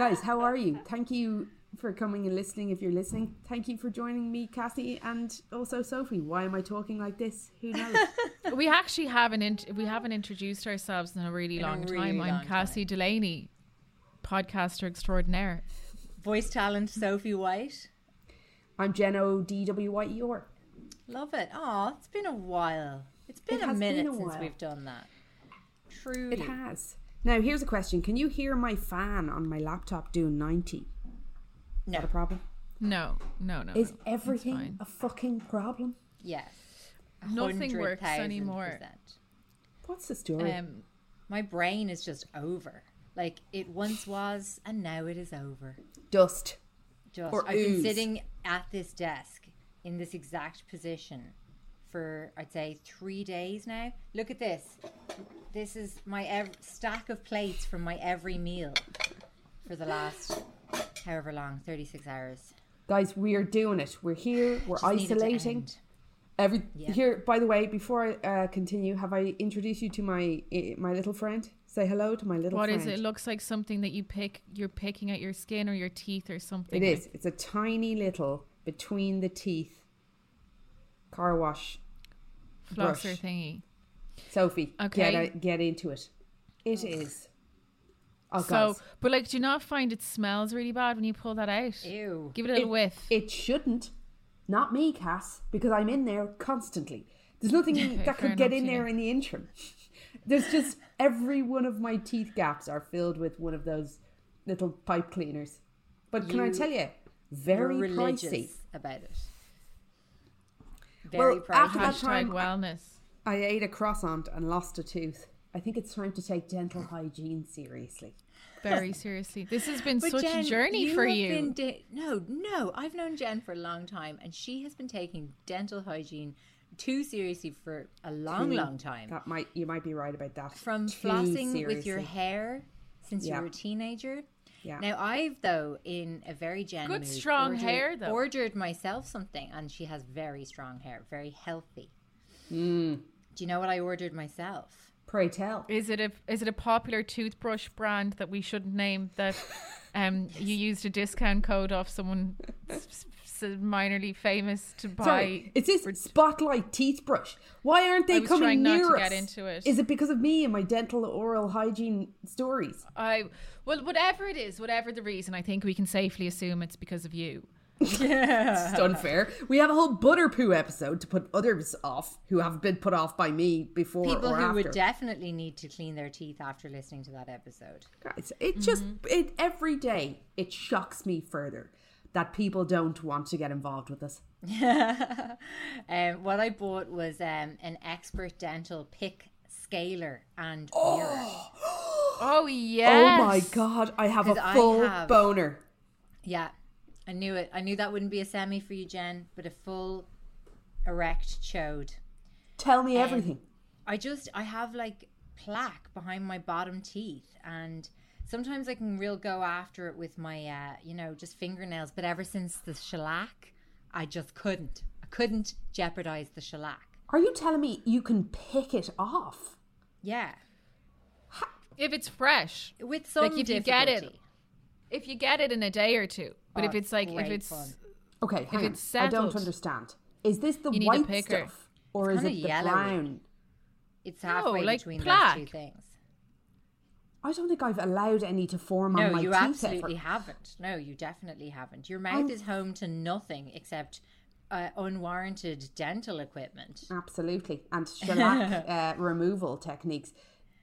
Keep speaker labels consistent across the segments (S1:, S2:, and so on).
S1: Guys, how are you? Thank you for coming and listening if you're listening. Thank you for joining me, Cassie, and also Sophie. Why am I talking like this? Who knows?
S2: we actually haven't int- we haven't introduced ourselves in a really
S3: In a
S2: long
S3: really
S2: time. I'm
S3: long
S2: Cassie Delaney, podcaster extraordinaire.
S3: Voice talent Sophie White.
S1: I'm Jen O D W Y E R.
S3: Love it. Oh, it's been a while. It's been
S1: It
S3: a
S1: has been
S3: minute
S1: a
S3: since we've done that. Truly.
S1: It has. Now, here's a question. Can you hear my fan on my laptop doing 90? Is
S3: No.
S1: that a problem?
S2: No, no, no.
S1: Is
S2: no.
S1: Everything
S2: fine.
S1: a fucking problem?
S3: Yes.
S2: Nothing works
S3: 100,000%.
S2: anymore.
S1: What's the story?
S3: Um, my brain is just over. Like it once was, and now it is over.
S1: Dust.
S3: Just
S1: Or
S3: I've been sitting at this desk in this exact position for I'd say three days now. Look at this. This is my ev- stack of plates from my every meal for the last however long, thirty six hours.
S1: Guys, we are doing it. We're here. We're
S3: Just
S1: isolating. Every
S3: Yeah.
S1: here. By the way, before I uh, continue, have I introduced you to my uh, my little friend? Say hello to my little
S2: What
S1: friend.
S2: is it? It looks like something that you pick. You're picking at your skin or your teeth or something.
S1: It is. It's a tiny little between the teeth car wash.
S2: like flosser
S1: brush.
S2: thingy.
S1: Sophie,
S2: Okay.
S1: get a, get into it. It is. Oh,
S2: so,
S1: guys.
S2: but like, do you not find it smells really bad when you pull that out?
S3: Ew.
S2: Give it a little whiff.
S1: It shouldn't. Not me, Cass, because I'm in there constantly. There's nothing that
S2: fair
S1: could get
S2: enough,
S1: in
S2: yeah.
S1: there in the interim. There's just every one of my teeth gaps are filled with one of those little pipe cleaners. But can I
S3: You-
S1: tell you, very
S3: You're religious
S1: pricey.
S3: about it. Very
S1: Well,
S3: pricey.
S1: after that
S2: Hashtag
S1: time,
S2: wellness.
S1: I ate a croissant and lost a tooth. I think it's time to take dental hygiene seriously.
S2: Very seriously. This has been
S3: But
S2: such
S3: Jen,
S2: a journey for
S3: have
S2: you.
S3: been da- no, no. I've known Jen for a long time, and she has been taking dental hygiene too seriously for a long,
S1: Too-
S3: long time.
S1: That might you might be right about that.
S3: From
S1: Too
S3: flossing with your hair since
S1: Yeah.
S3: you were a teenager.
S1: Yeah.
S3: Now I've though in a very Jen
S2: Good
S3: mood,
S2: strong
S3: ordered-
S2: hair, though.
S3: Ordered myself something, and she has very strong hair, very healthy.
S1: Mm.
S3: Do you know what I ordered myself?
S1: Pray tell.
S2: Is it a is it a popular toothbrush brand that we shouldn't name that um you used a discount code off someone s- s- minorly famous to buy?
S1: Sorry, it's this spotlight teeth brush. Why aren't
S2: I
S1: they
S2: was
S1: coming
S2: trying not
S1: near
S2: to
S1: us?
S2: get into it.
S1: Is it because of me and my dental oral hygiene stories?
S2: I well whatever it is, whatever the reason, I think we can safely assume it's because of you.
S1: Yeah, It's unfair. We have a whole butter poo episode to put others off who have been put off by me before
S3: People
S1: or
S3: who
S1: after.
S3: would definitely need to clean their teeth after listening to that episode.
S1: Guys, it just mm-hmm. it every day it shocks me further that people don't want to get involved with us.
S3: um, what I bought was um, an expert dental pick scaler and mirror.
S2: Oh yes.
S1: Oh my god, I have a full
S3: have-
S1: boner.
S3: Yeah, I knew it. I knew that wouldn't be a semi for you, Jen, but a full erect chode.
S1: Tell me everything.
S3: I just I have like plaque behind my bottom teeth and sometimes I can real go after it with my uh you know just fingernails but ever since the shellac I just couldn't I couldn't jeopardize the shellac
S1: Are you telling me you can pick it off?
S3: yeah
S2: If it's fresh,
S3: with some
S2: like if you get it, if you get it in a day or two, but
S3: Oh,
S2: if it's like if it's
S3: fun.
S1: Okay, hang on.
S2: it's
S1: I don't understand. Is this the
S2: you need a
S1: white
S2: picker.
S1: stuff or
S3: It's
S1: is it
S3: kinda
S1: the
S3: yellowy.
S1: brown?
S3: it's halfway
S2: like
S3: between
S2: plaque.
S3: those two things
S1: I don't think I've allowed any to form on my teeth.
S3: no
S1: my
S3: you absolutely
S1: ever.
S3: haven't no you definitely haven't your mouth
S1: I'm-
S3: is home to nothing except uh, unwarranted dental equipment
S1: Absolutely, and shellac uh, removal techniques.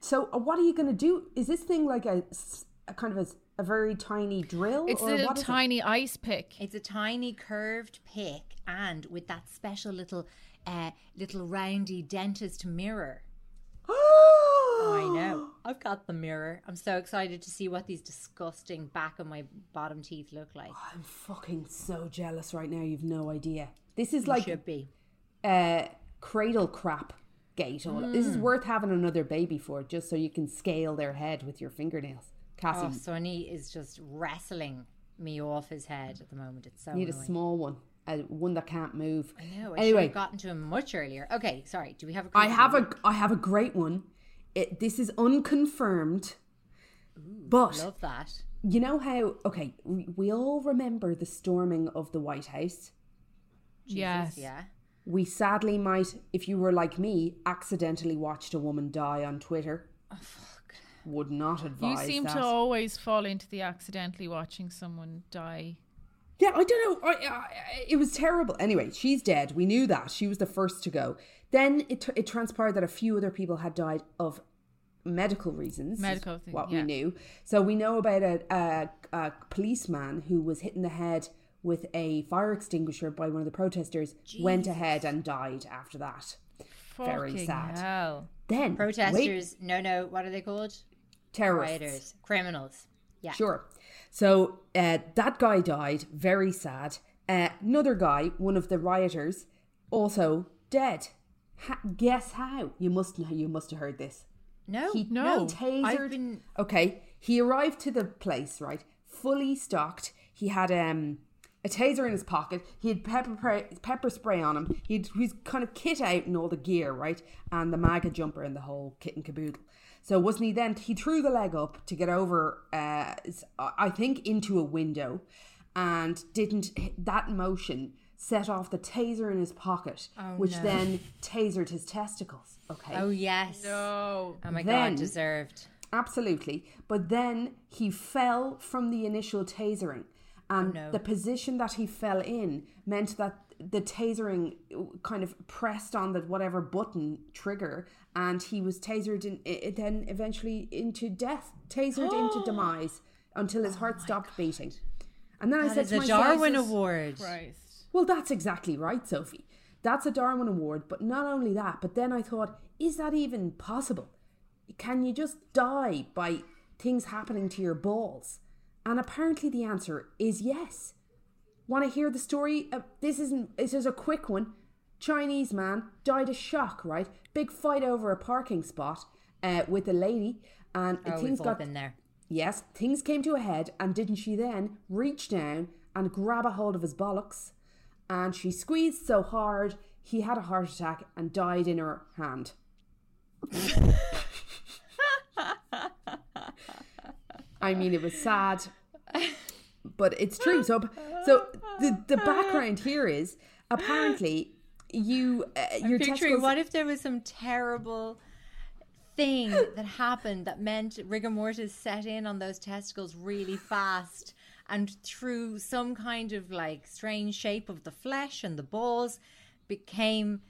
S1: So, uh, what are you going to do? Is this thing like a kind of a very tiny drill?
S2: it's
S1: or
S2: a
S1: what is it?
S2: tiny ice pick.
S3: It's a tiny curved pick, and with that special little, uh, little roundy dentist mirror. I know. I've got the mirror. I'm so excited to see what these disgusting back of my bottom teeth look like.
S1: I'm fucking so jealous right now. You've no idea. This is
S3: You
S1: like
S3: should be.
S1: uh, cradle crap gate. All This is
S3: Mm.
S1: worth having another baby for, just so you can scale their head with your fingernails. Cassie,
S3: Oh, Sonny is just wrestling me off his head at the moment. It's so
S1: need a small one, uh, one that can't move.
S3: I know. I should
S1: anyway,
S3: have gotten to him much earlier. Okay, sorry. Do we have a?
S1: I have
S3: one?
S1: a I have a great one. It, this is unconfirmed, but
S3: Love that.
S1: you know how? Okay, we, we all remember the storming of the White House.
S2: yes.
S3: Yeah.
S1: We sadly might, if you were like me, accidentally watched a woman die on Twitter. Oh, Would not advise.
S2: You seem
S1: that.
S2: to always fall into the accidentally watching someone die.
S1: Yeah, I don't know. I, I, it was terrible. Anyway, she's dead. We knew that. She was the first to go. Then it, it transpired that a few other people had died of medical reasons.
S2: Medical thing,
S1: What
S2: yeah.
S1: we knew. So we know about a, a, a policeman who was hit in the head with a fire extinguisher by one of the protesters, went ahead and died after that. Very sad.
S2: hell.
S1: Then, wait,
S3: Protesters. No, no. What are they called?
S1: terrorists.
S3: Rioters. Criminals. Yeah.
S1: Sure. So uh, that guy died. Very sad. Uh, another guy, one of the rioters, also dead. Ha- guess how? You must know. You must have heard this.
S3: No.
S1: He
S2: No.
S1: tasered.
S3: I've been-
S1: Okay, he arrived to the place right, fully stocked. He had um a taser in his pocket. He had pepper spray, pepper spray on him. He'd he's kind of kit out in all the gear, right, and the MAGA jumper and the whole kit and caboodle. So wasn't he then? He threw the leg up to get over, uh, I think, into a window, and didn't. That motion set off the taser in his pocket, which
S3: no.
S1: then tasered his testicles. Okay.
S3: Oh yes.
S2: No.
S3: Oh my
S1: Then-
S3: god. Deserved.
S1: Absolutely. But then he fell from the initial tasering. And oh,
S3: no.
S1: the position that he fell in meant that the tasering uh, kind of pressed on the whatever button trigger and he was tasered in, i- then eventually into death, tasered into demise until his oh, heart stopped beating. And then I said
S3: is
S1: to
S3: a
S1: myself,
S3: Darwin Award.
S2: Christ.
S1: well, that's exactly right, Sophie. That's a Darwin Award, but not only that, but then I thought, is that even possible? Can you just die by things happening to your balls? And apparently the answer is yes. Want to hear the story? Uh, this isn't. This is a quick one. Chinese man died of shock. Right, big fight over a parking spot uh, with a lady, and
S3: Oh,
S1: things got
S3: in there.
S1: Yes, things came to a head, and didn't she then reach down and grab a hold of his bollocks? And she squeezed so hard, he had a heart attack and died in her hand. I mean, it was sad, but it's true. So, so the the background here is apparently you uh, your
S3: Picturing
S1: testicles.
S3: what if there was some terrible thing that happened that meant rigor mortis set in on those testicles really fast and through some kind of like strange shape of the flesh and the balls became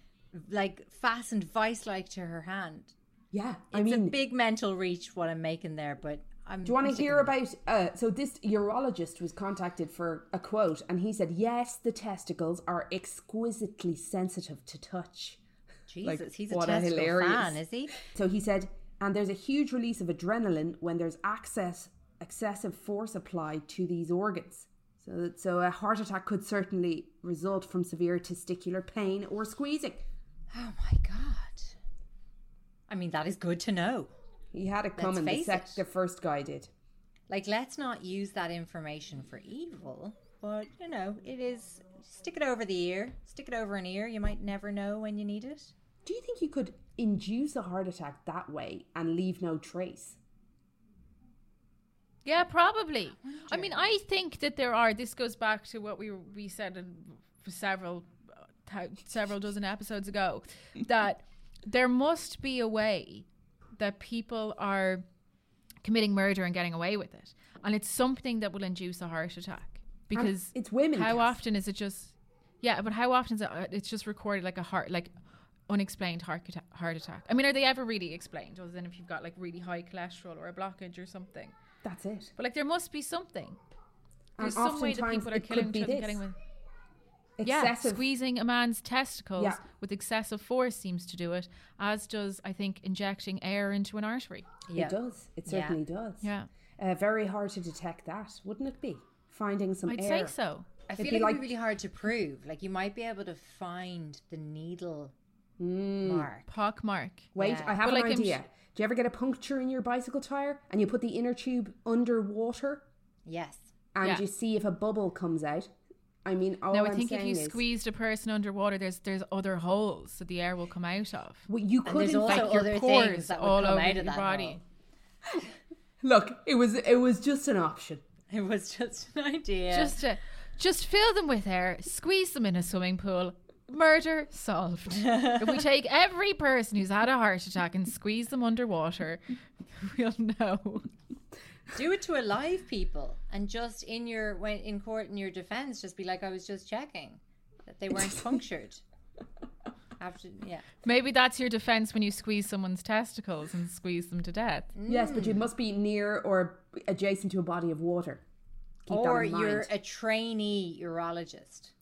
S3: like fastened vice like to her hand.
S1: yeah,
S3: It's
S1: I mean,
S3: a big mental reach what I'm making there, but I'm
S1: Do you want to hear about? Uh, so this urologist was contacted for a quote, and he said, "Yes, the testicles are exquisitely sensitive to touch."
S3: Jesus,
S1: Like,
S3: he's a
S1: a
S3: testicle
S1: hilarious-
S3: fan, is he?
S1: So he said, and there's a huge release of adrenaline when there's access excessive force applied to these organs. So that, so a heart attack could certainly result from severe testicular pain or squeezing.
S3: Oh my god. I mean, that is good to know.
S1: He had it coming. The, sec- the first guy did.
S3: Like, let's not use that information for evil, but you know, it is. Stick it over the ear. Stick it over an ear. You might never know when you need it.
S1: Do you think you could induce a heart attack that way and leave no trace?
S2: Yeah, probably. I mean, I think that there are. This goes back to what we we said in for several uh, several dozen episodes ago that there must be a way that people are committing murder and getting away with it, and it's something that will induce a heart attack because
S1: it's women,
S2: How often is it just? Yeah, but how often is it? uh, It's just recorded like a heart like. Unexplained heart attack, heart attack. I mean, are they ever really explained? Other than if you've got like really high cholesterol or a blockage or something.
S1: That's it.
S2: But like there must be something.
S1: And
S2: There's some way that
S1: oftentimes
S2: people are killing
S1: be
S2: each other,
S1: this.
S2: getting with.
S1: Excessive.
S2: Yeah, squeezing a man's testicles
S1: Yeah.
S2: with excessive force seems to do it, as does I think injecting air into an artery.
S1: It does. It
S3: Yeah.
S1: certainly does.
S2: Yeah.
S1: Uh, very hard to detect that, wouldn't it be? Finding some
S2: I'd
S1: air.
S2: say so.
S3: I
S1: It'd
S3: feel like,
S1: like-
S3: it'd be really hard to prove. Like, you might be able to find the needle
S1: Mm.
S3: mark.
S2: Pock mark.
S1: Wait,
S3: Yeah.
S1: I have
S2: But,
S1: an
S2: like,
S1: idea.
S2: sh-
S1: Do you ever get a puncture in your bicycle tire and you put the inner tube underwater
S3: Yes.
S1: and
S2: Yeah.
S1: you see if a bubble comes out? I mean, all
S2: now I
S1: I'm
S2: think if you
S1: is,
S2: squeezed a person underwater, there's there's other holes that the air will come out of.
S1: well, you could
S3: there's also
S1: fact-
S2: Like your
S3: other
S2: pores
S3: things that would
S2: all
S3: come
S2: over
S3: out of that
S2: body.
S1: look. It was it was just an option.
S3: It was just an idea.
S2: Just to, just fill them with air, squeeze them in a swimming pool. Murder solved. if we take every person who's had a heart attack and squeeze them underwater, we'll know.
S3: do it to alive people, and just in your when in court in your defense, just be like, I was just checking that they weren't punctured. After, yeah,
S2: Maybe that's your defense when you squeeze someone's testicles and squeeze them to death.
S1: Yes, but you mm. must be near or adjacent to a body of water. Keep that
S3: or
S1: in
S3: you're a trainee urologist.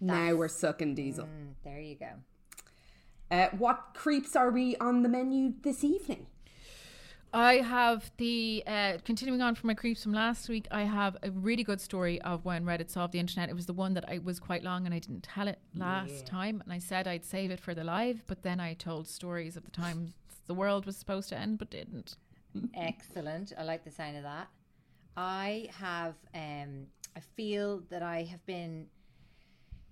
S1: Now we're sucking diesel.
S3: Mm, there you go.
S1: Uh, what creeps are we on the menu this evening?
S2: I have the uh, continuing on from my creeps from last week. I have a really good story of when Reddit solved the internet. It was the one that I was quite long and I didn't tell it last time, and I said I'd save it for the live, but then I told stories of the time the world was supposed to end, but didn't.
S3: Excellent. I like the sound of that. I have um I feel that I have been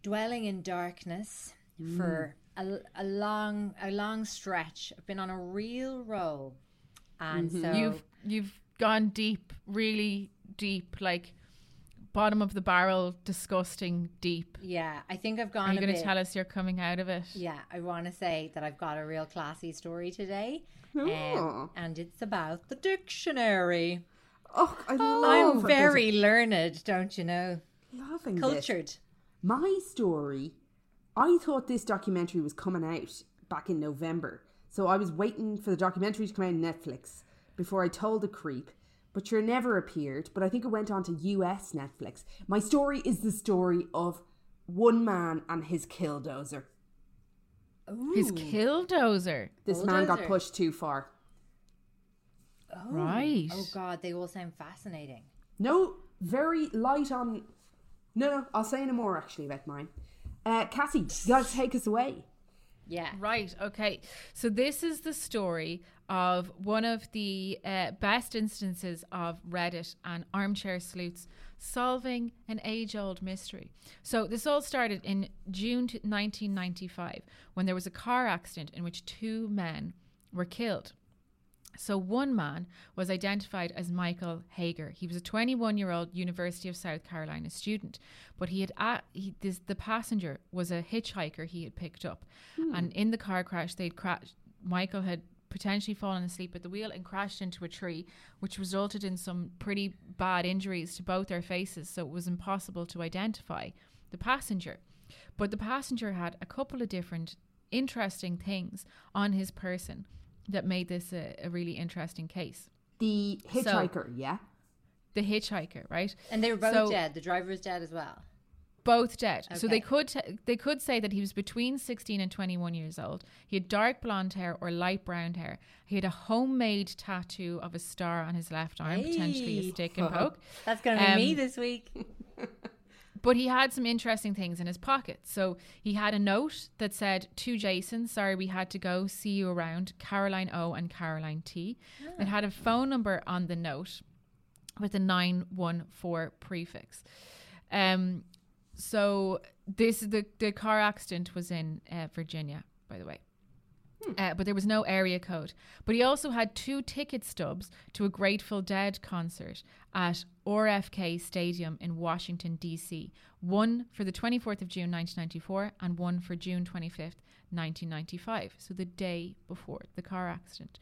S3: dwelling in darkness for a, a long a long stretch. I've been on a real roll. And so
S2: You've you've gone deep, really deep, like bottom of the barrel, disgusting deep.
S3: yeah, I think I've gone
S2: Are you going to tell us you're coming out of it?
S3: Yeah, I want to say that I've got a real classy story today. Um,
S1: Oh.
S3: and it's about the dictionary.
S1: Oh, I
S3: I'm very learned, don't you know?
S1: loving this.
S3: Cultured.
S1: My story, I thought this documentary was coming out back in November. So I was waiting for the documentary to come out on Netflix before I told the creep. But sure never appeared. But I think it went on to US Netflix. My story is the story of one man and his killdozer.
S2: His killdozer.
S1: This man got pushed too far. Oh.
S2: Right.
S3: Oh God, they all sound fascinating.
S1: No, very light on. No, no, I'll say no more actually about mine. Uh, Cassie, you gotta take us away.
S3: Yeah.
S2: Right. Okay. So this is the story of one of the uh, best instances of Reddit and armchair sleuths solving an age-old mystery. So this all started in June t- 1995 when there was a car accident in which two men were killed. So one man was identified as Michael Hager. He was a 21-year-old University of South Carolina student, but he had he, this, the passenger was a hitchhiker he had picked up, hmm. and in the car crash they'd crashed. Michael had potentially fallen asleep at the wheel and crashed into a tree, which resulted in some pretty bad injuries to both their faces. So it was impossible to identify the passenger. But the passenger had a couple of different interesting things on his person that made this a, a really interesting case.
S1: The hitchhiker, yeah?
S2: The hitchhiker, right?
S3: And they were both
S2: So-
S3: dead. The driver was dead as well.
S2: Both dead. So they could t- they could say that he was between 16 and 21 years old. He had dark blonde hair or light brown hair. He had a homemade tattoo of a star on his left arm, potentially a stick and poke.
S3: That's going to be me
S2: Um,
S3: this week.
S2: But he had some interesting things in his pocket. So he had a note that said to Jason, "Sorry, we had to go. See you around." Caroline O and Caroline T. It had a phone number on the note with a nine one four prefix. Um, so this the the car accident was in uh, Virginia, by the way. Uh, but there was no area code. But he also had two ticket stubs to a Grateful Dead concert at RFK Stadium in Washington, D.C. One for the 24th of June 1994 and one for June 25th, 1995. So the day before the car accident.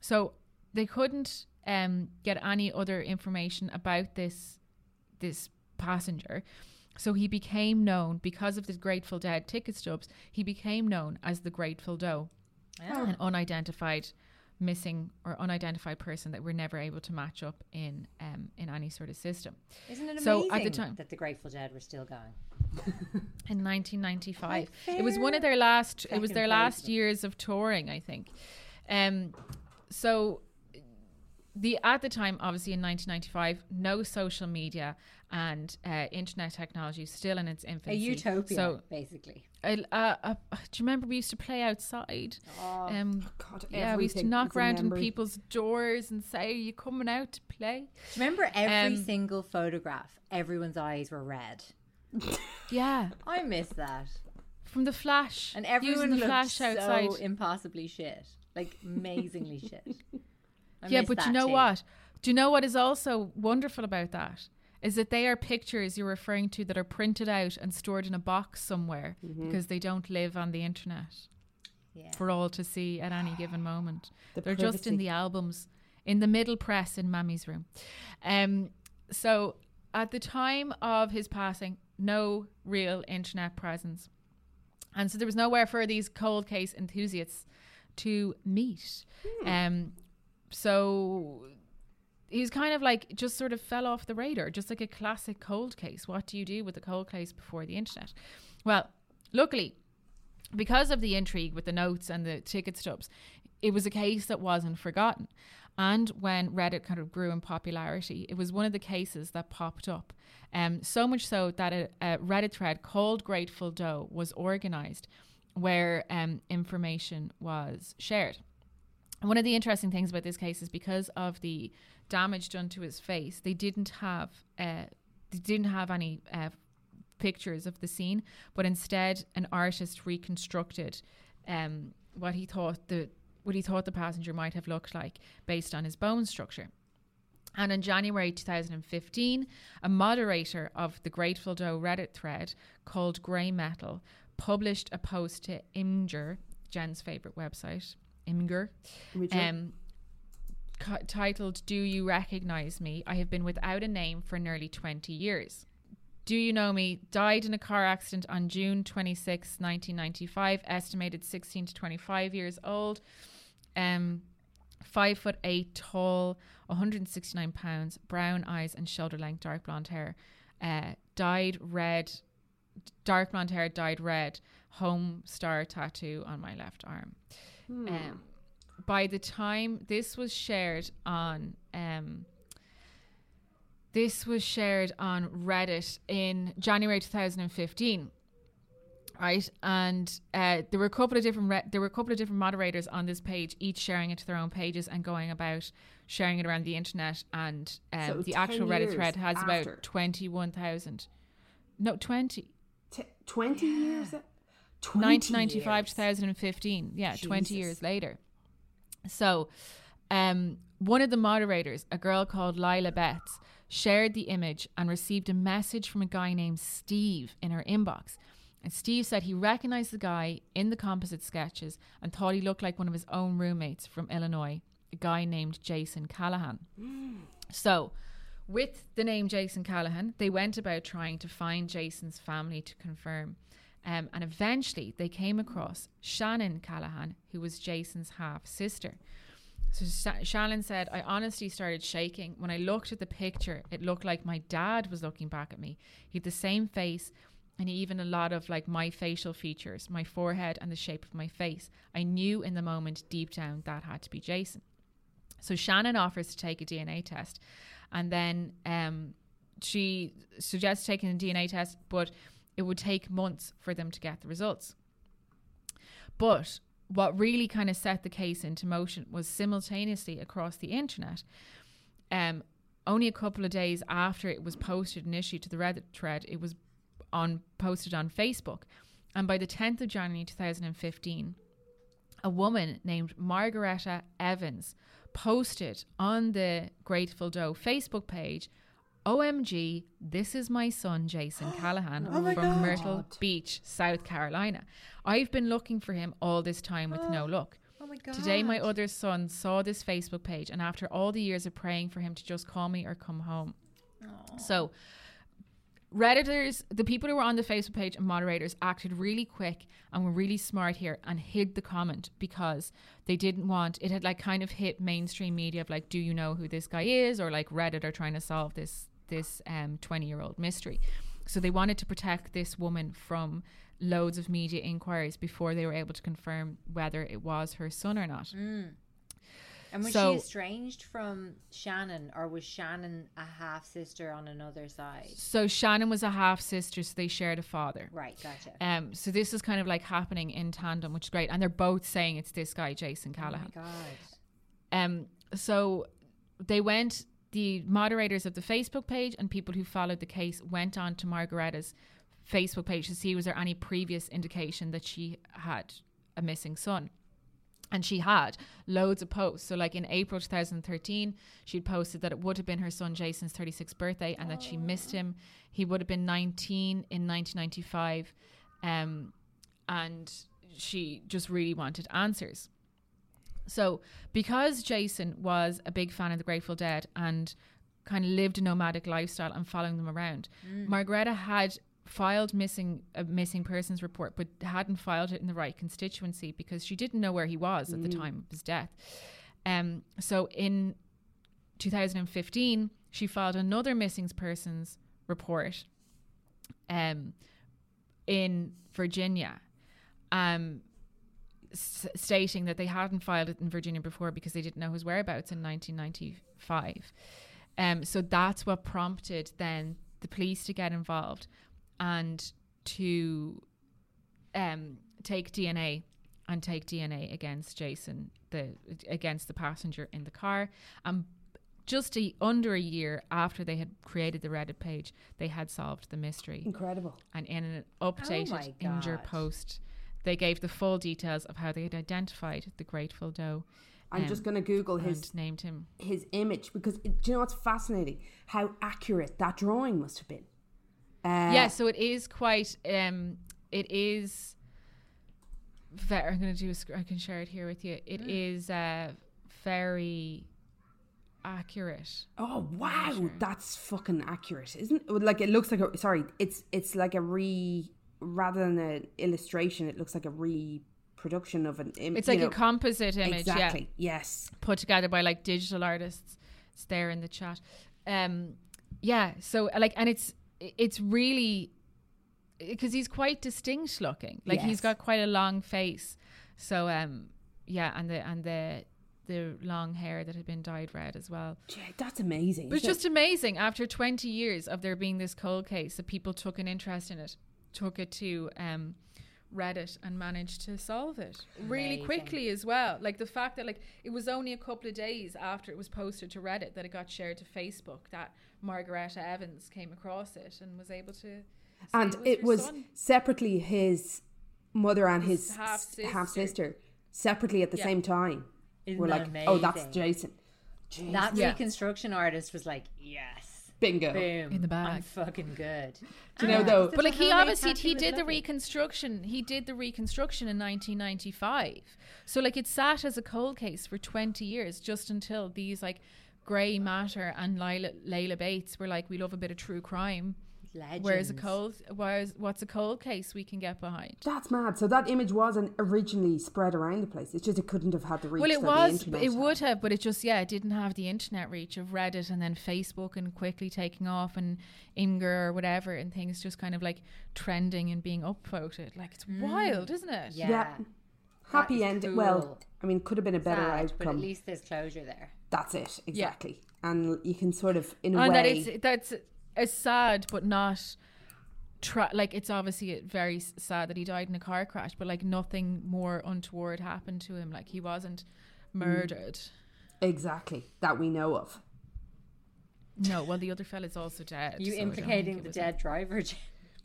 S2: So they couldn't um, get any other information about this this passenger. So he became known because of the Grateful Dead ticket stubs. He became known as the Grateful Doe, an unidentified missing or unidentified person that we're never able to match up in um, in any sort of system.
S3: Isn't it amazing
S2: So at the time-
S3: that the Grateful Dead were still going?
S2: in 1995.
S3: Quite
S2: It was one of their last. it was their last years of touring, I think. Um, so the at the time, obviously in 1995, no social media and uh, internet technology still in its infancy.
S3: A utopia,
S2: So,
S3: basically.
S2: uh, uh, uh, do you remember we used to play outside? um,
S1: God,
S2: yeah, we used to knock
S1: is
S2: around in people's doors and say, "Are you coming out to play?"
S3: Do you remember every
S2: Um,
S3: single photograph? Everyone's eyes were red.
S2: Yeah,
S3: I miss that.
S2: from the flash
S3: And
S2: using
S3: everyone
S2: the
S3: looked
S2: flash
S3: so impossibly shit. Like, amazingly shit. I
S2: yeah, but you know
S3: too.
S2: what? Do you know what is also wonderful about that? Is that they are pictures you're referring to that are printed out and stored in a box somewhere because they don't live on the internet
S3: Yeah.
S2: for all to see at any given moment.
S1: The
S2: They're just in the albums, in the middle press in Mammy's room. Um, so at the time of his passing, no real internet presence. And so there was nowhere for these cold case enthusiasts to meet. Um, so he's kind of like just sort of fell off the radar, just like a classic cold case. What do you do with a cold case before the internet? Well, luckily, because of the intrigue with the notes and the ticket stubs, it was a case that wasn't forgotten. And when Reddit kind of grew in popularity, it was one of the cases that popped up. Um, so much so that a, a Reddit thread called Grateful Doe was organized where um, information was shared. One of the interesting things about this case is because of the damage done to his face, they didn't have uh, they didn't have any uh, pictures of the scene, but instead an artist reconstructed um, what he thought the what he thought the passenger might have looked like based on his bone structure. And in January 2015, a moderator of the Grateful Doe Reddit thread called Grey Metal published a post to Imgur, Jen's favorite website, Imgur, um, titled "Do You Recognize Me? I have been without a name for nearly 20 years." Do you know me? Died in a car accident on June 26, 1995. Estimated 16 to 25 years old. Um, five foot eight tall, 169 pounds, brown eyes and shoulder length dark blonde hair. Uh, dyed red, dark blonde hair, dyed red, home star tattoo on my left arm. Um, by the time this was shared on, um, this was shared on Reddit in January 2015 right? And uh, there were a couple of different re- there were a couple of different moderators on this page, each sharing it to their own pages and going about sharing it around the internet. And um,
S1: So
S2: the actual Reddit thread has
S1: after.
S2: about twenty one thousand, no twenty.
S1: T- 20 years? 20
S2: 1995
S1: years.
S2: 2015 yeah 20 years later. So um one of the moderators a girl called lila betts shared the image and received a message from a guy named steve in her inbox. And steve said he recognized the guy in the composite sketches and thought he looked like one of his own roommates from illinois a guy named jason callahan. So, with the name Jason Callahan, they went about trying to find Jason's family to confirm. Um, and eventually they came across Shannon Callahan, who was Jason's half sister. So Sha- Shannon said, I honestly started shaking. When I looked at the picture, it looked like my dad was looking back at me. He had the same face, and even a lot of like my facial features, my forehead and the shape of my face. I knew in the moment deep down that had to be Jason. So Shannon offers to take a DNA test, and then um, she suggests taking a DNA test, but it would take months for them to get the results. But what really kind of set the case into motion was simultaneously across the internet. Um, only a couple of days after it was posted initially to the Reddit thread, it was on posted on Facebook, and by the 10th of January 2015, a woman named Margaretta Evans posted on the Grateful Doe Facebook page OMG, this is my son, Jason Callahan
S1: Oh
S2: from Myrtle Beach, South Carolina. I've been looking for him all this time with no luck.
S3: Oh my god.
S2: Today, my other son saw this Facebook page, and after all the years of praying for him to just call me or come home. So, Redditors, the people who were on the Facebook page and moderators acted really quick and were really smart here and hid the comment because they didn't want it had like kind of hit mainstream media of like, do you know who this guy is? Or like Reddit are trying to solve this this um 20 year old mystery. So they wanted to protect this woman from loads of media inquiries before they were able to confirm whether it was her son or not.
S3: And was
S2: So-
S3: she estranged from Shannon, or was Shannon a half sister on another side?
S2: So Shannon was a half sister, so they shared a father.
S3: Right, gotcha.
S2: Um, so this is kind of like happening in tandem, which is great. And they're both saying it's this guy, Jason Callahan.
S3: oh my god.
S2: Um, so they went, the moderators of the Facebook page and people who followed the case went on to Margaretta's Facebook page to see was there any previous indication that she had a missing son. And she had loads of posts. So, like in April 2013, she'd posted that it would have been her son Jason's 36th birthday and that she missed him. He would have been 19 in 1995. Um, and she just really wanted answers. So, because Jason was a big fan of the Grateful Dead and kind of lived a nomadic lifestyle and following them around, Margareta had filed missing a missing persons report, but hadn't filed it in the right constituency because she didn't know where he was at the time of his death. Um, so in 2015, she filed another missing persons report um, in Virginia. Um, s- stating that they hadn't filed it in Virginia before because they didn't know his whereabouts in 1995. Um, so that's what prompted then the police to get involved and to um, take DNA and take DNA against Jason, the against the passenger in the car. And just a, under a year after they had created the Reddit page, they had solved the mystery.
S1: Incredible.
S2: And in an updated
S3: my Imgur
S2: post, they gave the full details of how they had identified the Grateful Doe.
S1: I'm
S2: um,
S1: just going to Google his
S2: named him.
S1: his image because it, do you know what's fascinating? How accurate that drawing must have been. Uh,
S2: yeah, so it is quite. Um, it is. Very, I'm going to do. A, sc- I can share it here with you. It is uh, very accurate.
S1: Oh wow, that's fucking accurate, isn't it? Like it looks like a sorry, it's it's like a re rather than an illustration, it looks like a reproduction of an image.
S2: It's like a composite image. Yeah.
S1: Exactly. Yes.
S2: put together by like digital artists. It's there in the chat. Um, yeah. So like, and it's it's really because he's quite distinct looking. Like he's got quite a long face. So um, yeah, and the and the the long hair that had been dyed red as well.
S1: Yeah, that's amazing.
S2: But it's
S1: isn't it?
S2: just amazing after 20 years of there being this cold case that people took an interest in it, took it to um, Reddit and managed to solve it really
S3: Amazing.
S2: quickly as well. Like the fact that like it was only a couple of days after it was posted to Reddit that it got shared to Facebook that Margareta Evans came across it and was able to.
S1: and
S2: it
S1: it was
S2: son.
S1: separately his mother and
S2: His
S1: his,
S2: half-sister.
S1: half sister separately at the
S2: Yeah.
S1: same time.
S3: Isn't
S1: We're
S3: that
S1: like, oh, that's
S3: amazing?
S1: Jason.
S3: That
S2: Yeah.
S3: reconstruction artist was like, yes,
S1: Bingo.
S3: boom,
S2: In the
S3: I'm fucking good.
S1: Do you know though?
S2: But like he obviously he did the
S3: lovely.
S2: reconstruction. He did the reconstruction in 1995. So like it sat as a cold case for 20 years just until these like Grey Matter and Lila, Layla Bates were like, we love a bit of true crime.
S3: Legends.
S2: Whereas a cold, whereas what's a cold case we can get behind.
S1: That's mad. So that image wasn't originally spread around the place. It's just it couldn't have had the reach.
S2: well, it
S1: that
S2: was,
S1: The internet
S2: it
S1: had.
S2: would have, but it just yeah, it didn't have the internet reach of Reddit and then Facebook and quickly taking off and Imgur or whatever and things just kind of like trending and being upvoted. Like it's mm. wild, isn't it?
S3: Yeah.
S1: Yeah. Happy
S3: is
S1: end.
S3: cool.
S1: Well, I mean, could have been a better
S3: Sad,
S1: outcome.
S3: but at least there's closure there.
S1: That's it. Exactly. And you can sort of, in a
S2: and
S1: way,
S2: that it's that's it's sad, but not. Tra- like it's obviously very sad that he died in a car crash, but like nothing more untoward happened to him. Like he wasn't mm. murdered.
S1: exactly that we know of.
S2: No, well the other fella's also dead.
S3: You
S2: so
S3: implicating the
S2: was-
S3: dead driver.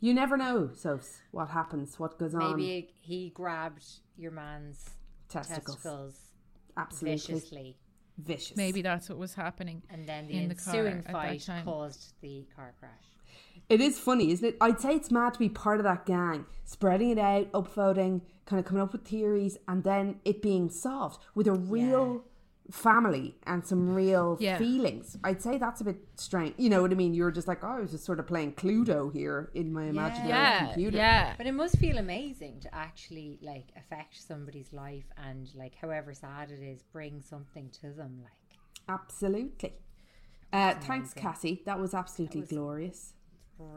S1: You never know, Sos, what happens, what goes on.
S3: Maybe he grabbed your man's
S1: Testicles.
S3: testicles,
S1: Absolutely
S3: viciously,
S1: vicious.
S2: Maybe that's what was happening.
S3: and then the
S2: in the
S3: ensuing
S2: at
S3: fight caused the car crash.
S1: It is funny, isn't it? I'd say it's mad to be part of that gang, spreading it out, upvoting, kind of coming up with theories, and then it being solved with a real family and some real
S2: Yeah.
S1: feelings. I'd say that's a bit strange. You know what I mean? You're just like, oh, I was just sort of playing Cluedo here in my imaginary
S2: Yeah,
S1: computer.
S2: yeah.
S3: But it must feel amazing to actually like affect somebody's life and like however sad it is, bring something to them. Like
S1: Absolutely. Uh, thanks, Cassie. That was absolutely glorious.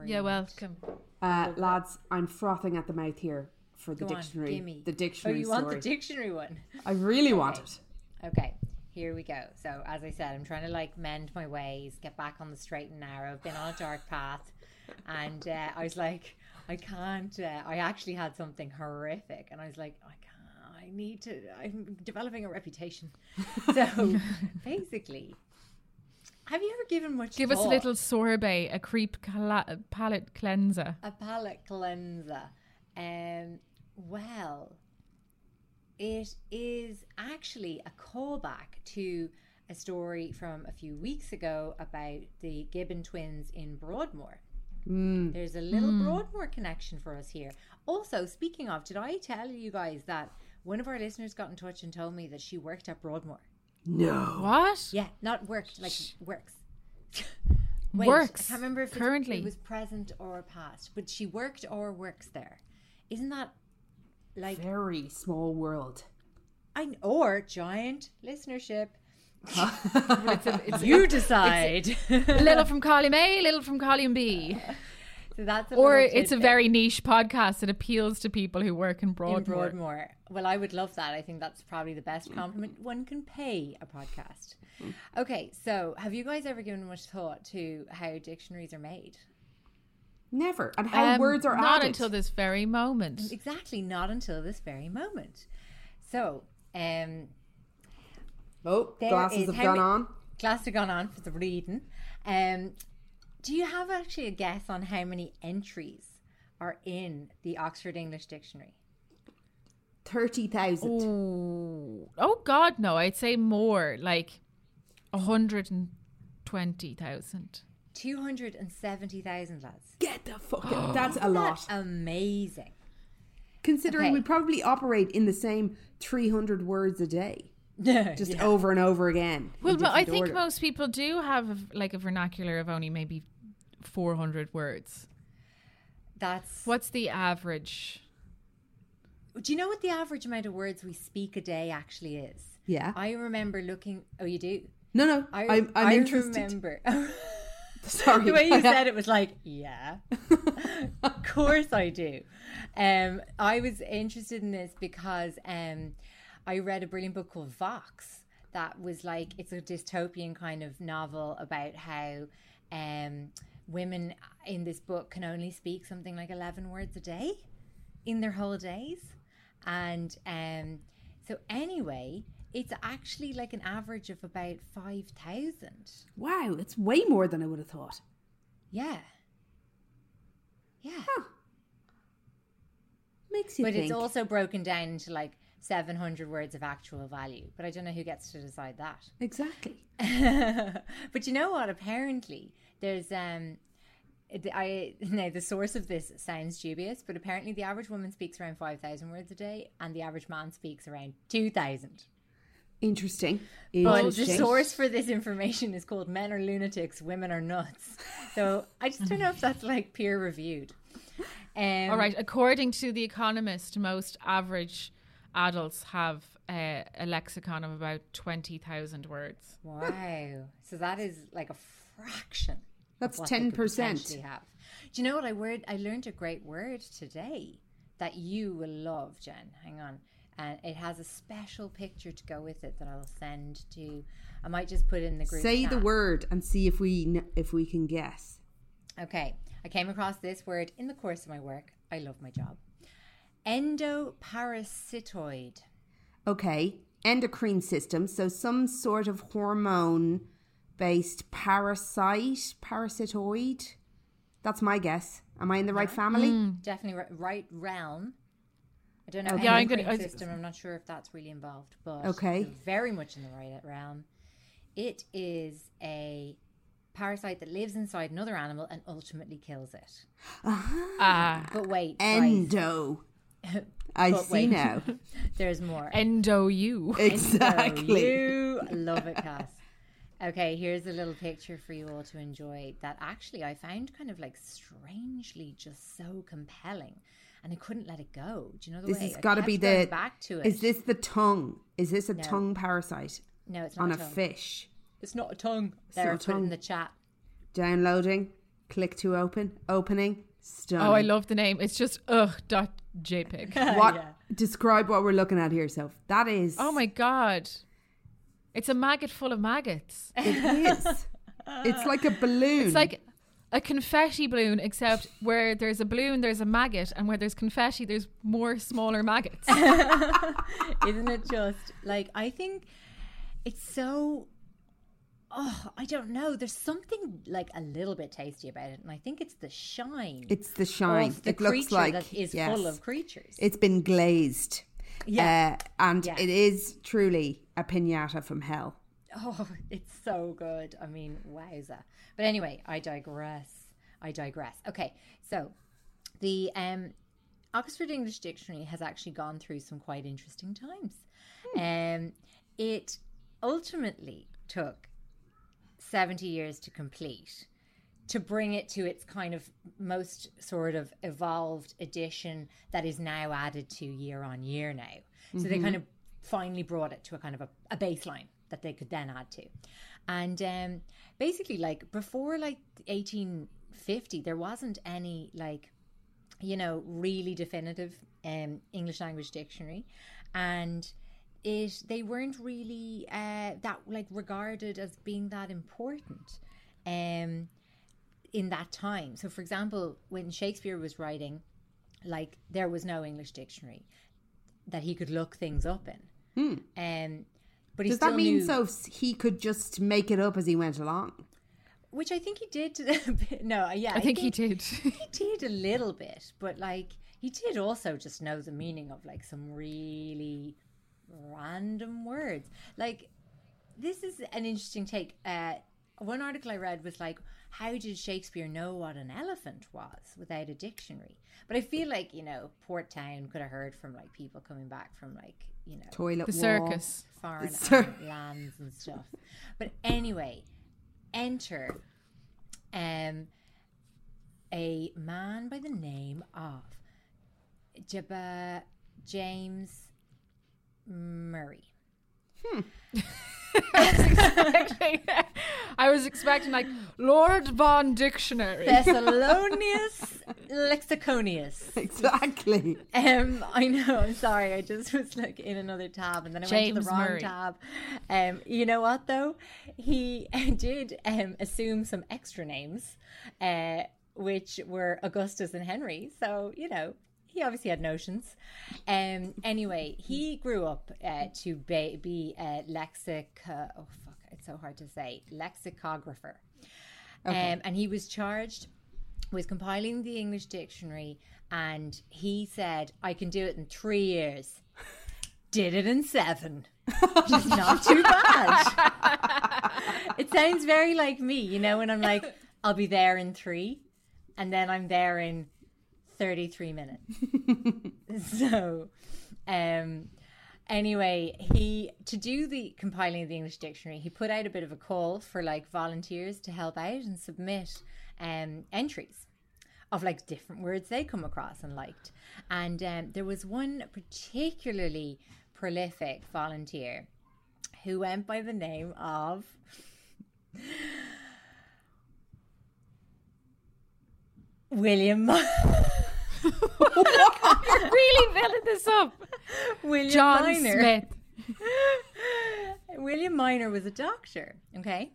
S2: Yeah, welcome.
S1: Uh, lads, I'm frothing at the mouth here for the
S3: go on,
S1: dictionary.
S3: gimme.
S1: The dictionary
S3: Oh, you want the dictionary one?
S1: I really want it.
S3: Okay, here we go. So, as I said, I'm trying to like mend my ways, get back on the straight and narrow. I've been on a dark path, and uh, I was like, I can't. Uh, I actually had something horrific, and I was like, I can't. I need to. I'm developing a reputation. So, basically, have you ever given much?
S2: Give us a little sorbet, a creep cala- palate cleanser.
S3: a palate cleanser. Um, well, it is actually a callback to a story from a few weeks ago about the Gibbon twins in Broadmoor. Hmm. There's a little hmm. Broadmoor connection for us here. Also, speaking of, did I tell you guys that one of our listeners got in touch and told me that she worked at Broadmoor?
S1: No.
S2: What?
S3: Yeah, not worked, like works. Wait,
S2: Works,
S3: I can't remember if it's-
S2: currently.
S3: it was present or past, but she worked or works there. Isn't that like
S1: Very small world.
S3: I or giant listenership?
S2: It's a, it's
S3: You decide.
S2: a little from column A, little from column B.
S3: so that's a
S2: Or it's a very niche podcast that appeals to people who work in
S3: in
S2: Broadmoor.
S3: Broadmoor. Well, I would love that. I think that's probably the best compliment one can pay a podcast. Mm. Okay, so have you guys ever given much thought to how dictionaries are made?
S1: Never. And how
S2: Um,
S1: words are
S2: not
S1: added.
S2: until this very moment.
S3: Exactly, not until this very moment. So, um,
S1: oh, glasses have gone
S3: ma-
S1: on.
S3: Glasses have gone on for the reading. Um, do you have actually a guess on how many entries are in the Oxford English Dictionary?
S1: 30,000.
S2: Oh, oh God, no! I'd say more, like a hundred and twenty thousand.
S3: 270,000 lads.
S1: Get the fuck out. That's a lot.
S3: Amazing.
S1: Considering
S3: Okay.
S1: we probably operate in the same 300 words a day. Just
S3: Yeah.
S1: over and over again.
S2: Well, but I think
S1: order.
S2: most people do have like a vernacular of only maybe four hundred words.
S3: That's.
S2: What's the average?
S3: Do you know what the average amount of words we speak a day actually is?
S1: Yeah.
S3: I remember looking. Oh, you do?
S1: No, no.
S3: I,
S1: I, am I'm
S3: I
S1: interested.
S3: remember.
S1: Sorry.
S3: the way you said it was like, yeah, of course I do. Um, I was interested in this because um, I read a brilliant book called Vox that was like it's a dystopian kind of novel about how um, women in this book can only speak something like eleven words a day in their whole days, and um, so anyway. It's actually like an average of about 5,000.
S1: Wow, it's way more than I would have thought.
S3: Yeah. Yeah.
S1: Makes you
S3: but
S1: think.
S3: it's also broken down into like 700 words of actual value. But I don't know who gets to decide that.
S1: Exactly.
S3: but you know what? Apparently, there's um, I now the source of this sounds dubious, but apparently the average woman speaks around five thousand words a day, and the average man speaks around two thousand.
S1: Interesting.
S3: But the source for this information is called Men Are Lunatics, Women Are Nuts. So I just don't know if that's like peer reviewed. Um,
S2: All right. According to The Economist, most average adults have uh, a lexicon of about 20,000 words.
S3: Wow. So that is like a fraction. of
S1: That's
S3: what
S1: 10%.
S3: potentially Have. Do you know what I word? I learned a great word today that you will love, Jen. Hang on. And it has a special picture to go with it that I'll send to. I might just put it in the group.
S1: Say the word and see if we if we can guess.
S3: Okay. I came across this word in the course of my work. I love my job. Endoparasitoid.
S1: Okay, endocrine system. So some sort of hormone based parasite, parasitoid. That's my guess. Am I in the right family?
S3: Mm. Definitely right, right realm. I don't know.
S1: Okay.
S2: Yeah, I'm
S3: endocrine
S2: gonna- I-
S3: system. I'm not sure if that's really involved, but
S1: Okay.
S3: very much in the right realm. It is a parasite that lives inside another animal and ultimately kills it.
S2: Ah.
S3: But wait, guys,
S1: Endo. I see
S3: wait.
S1: now.
S3: there's more.
S2: Endo you.
S1: Exactly.
S3: You love it, Cass. Okay, here's a little picture for you all to enjoy that actually I found kind of like strangely just so compelling. And I couldn't let it go. Do you know the
S1: This
S3: way?
S1: has got to be the.
S3: back to it.
S1: Is this the tongue? Is this a
S3: No.
S1: tongue parasite
S3: no? It's not
S1: on
S3: a,
S1: a fish?
S3: It's not a tongue.
S1: not
S3: There,
S1: a
S3: put it in the chat.
S1: Downloading. Click to open. Opening. Stunning.
S2: Oh, I love the name. It's just ugh dot jpeg.
S1: What?
S3: Yeah.
S1: Describe what we're looking at here, Soph. That is.
S2: oh my god, it's a maggot full of maggots.
S1: It is. it's like a balloon.
S2: It's like a confetti balloon, except where there's a balloon, there's a maggot, and where there's confetti, there's more smaller maggots.
S3: Isn't it just like I think it's so oh, I don't know. There's something like a little bit tasty about it, and I think it's the shine.
S1: It's the shine.
S3: Of the
S1: it looks like
S3: that is
S1: yes.
S3: full of creatures.
S1: It's been glazed.
S3: Yeah.
S1: Uh, and
S3: Yeah.
S1: it is truly a pinata from hell.
S3: Oh, it's so good. I mean, wowza. But anyway, I digress. I digress. Okay, so the um, Oxford English Dictionary has actually gone through some quite interesting times. Um, it ultimately took 70 years to complete to bring it to its kind of most sort of evolved edition that is now added to year on year now. So they kind of finally brought it to a kind of a, a baseline that they could then add to. And um, basically, like before like 1850, there wasn't any like you know, really definitive um, English language dictionary, and it they weren't really uh, that like regarded as being that important um, in that time. So, for example, when Shakespeare was writing, like there was no English dictionary that he could look things up in. Um, but he
S1: Does
S3: still
S1: that mean
S3: knew,
S1: so he could just make it up as he went along?
S3: Which I think he did. To the, no, yeah,
S2: I think he did.
S3: he did a little bit, but like he did also just know the meaning of like some really random words. Like this is an interesting take. Uh, one article I read was like, how did Shakespeare know what an elephant was without a dictionary? But I feel like you know, Port Town could have heard from like people coming back from like you know
S1: Toilet
S2: the circus.
S3: foreign
S1: Sir-
S3: lands and stuff. But anyway, enter um a man by the name of Jabba James Murray.
S2: I was expecting like Lord Von Dictionary.
S3: Thessalonius Lexiconius.
S1: Exactly.
S3: Um, I know. I'm sorry. I just was like in another tab, and then I went to the wrong
S2: Murray.
S3: tab. Um, you know what though? He did um assume some extra names, uh, which were Augustus and Henry. So you know. He obviously had notions. Um. Anyway, he grew up uh, to be, be a lexic. Uh, oh fuck! It's so hard to say. Lexicographer. Um, and he was charged with compiling the English dictionary, and he said, "I can do it in three years." Did it in seven. Which is not too bad. it sounds very like me, you know, when I'm like, I'll be there in three, and then I'm there in 33 minutes. so, um, Anyway, he to do the compiling of the English dictionary, he put out a bit of a call for like volunteers to help out and submit um, entries of like different words they come across and liked. And um, there was one particularly prolific volunteer who went by the name of William.
S2: You're really building this up.
S3: William
S2: John
S3: Minor.
S2: Smith.
S3: William Minor was a doctor, okay?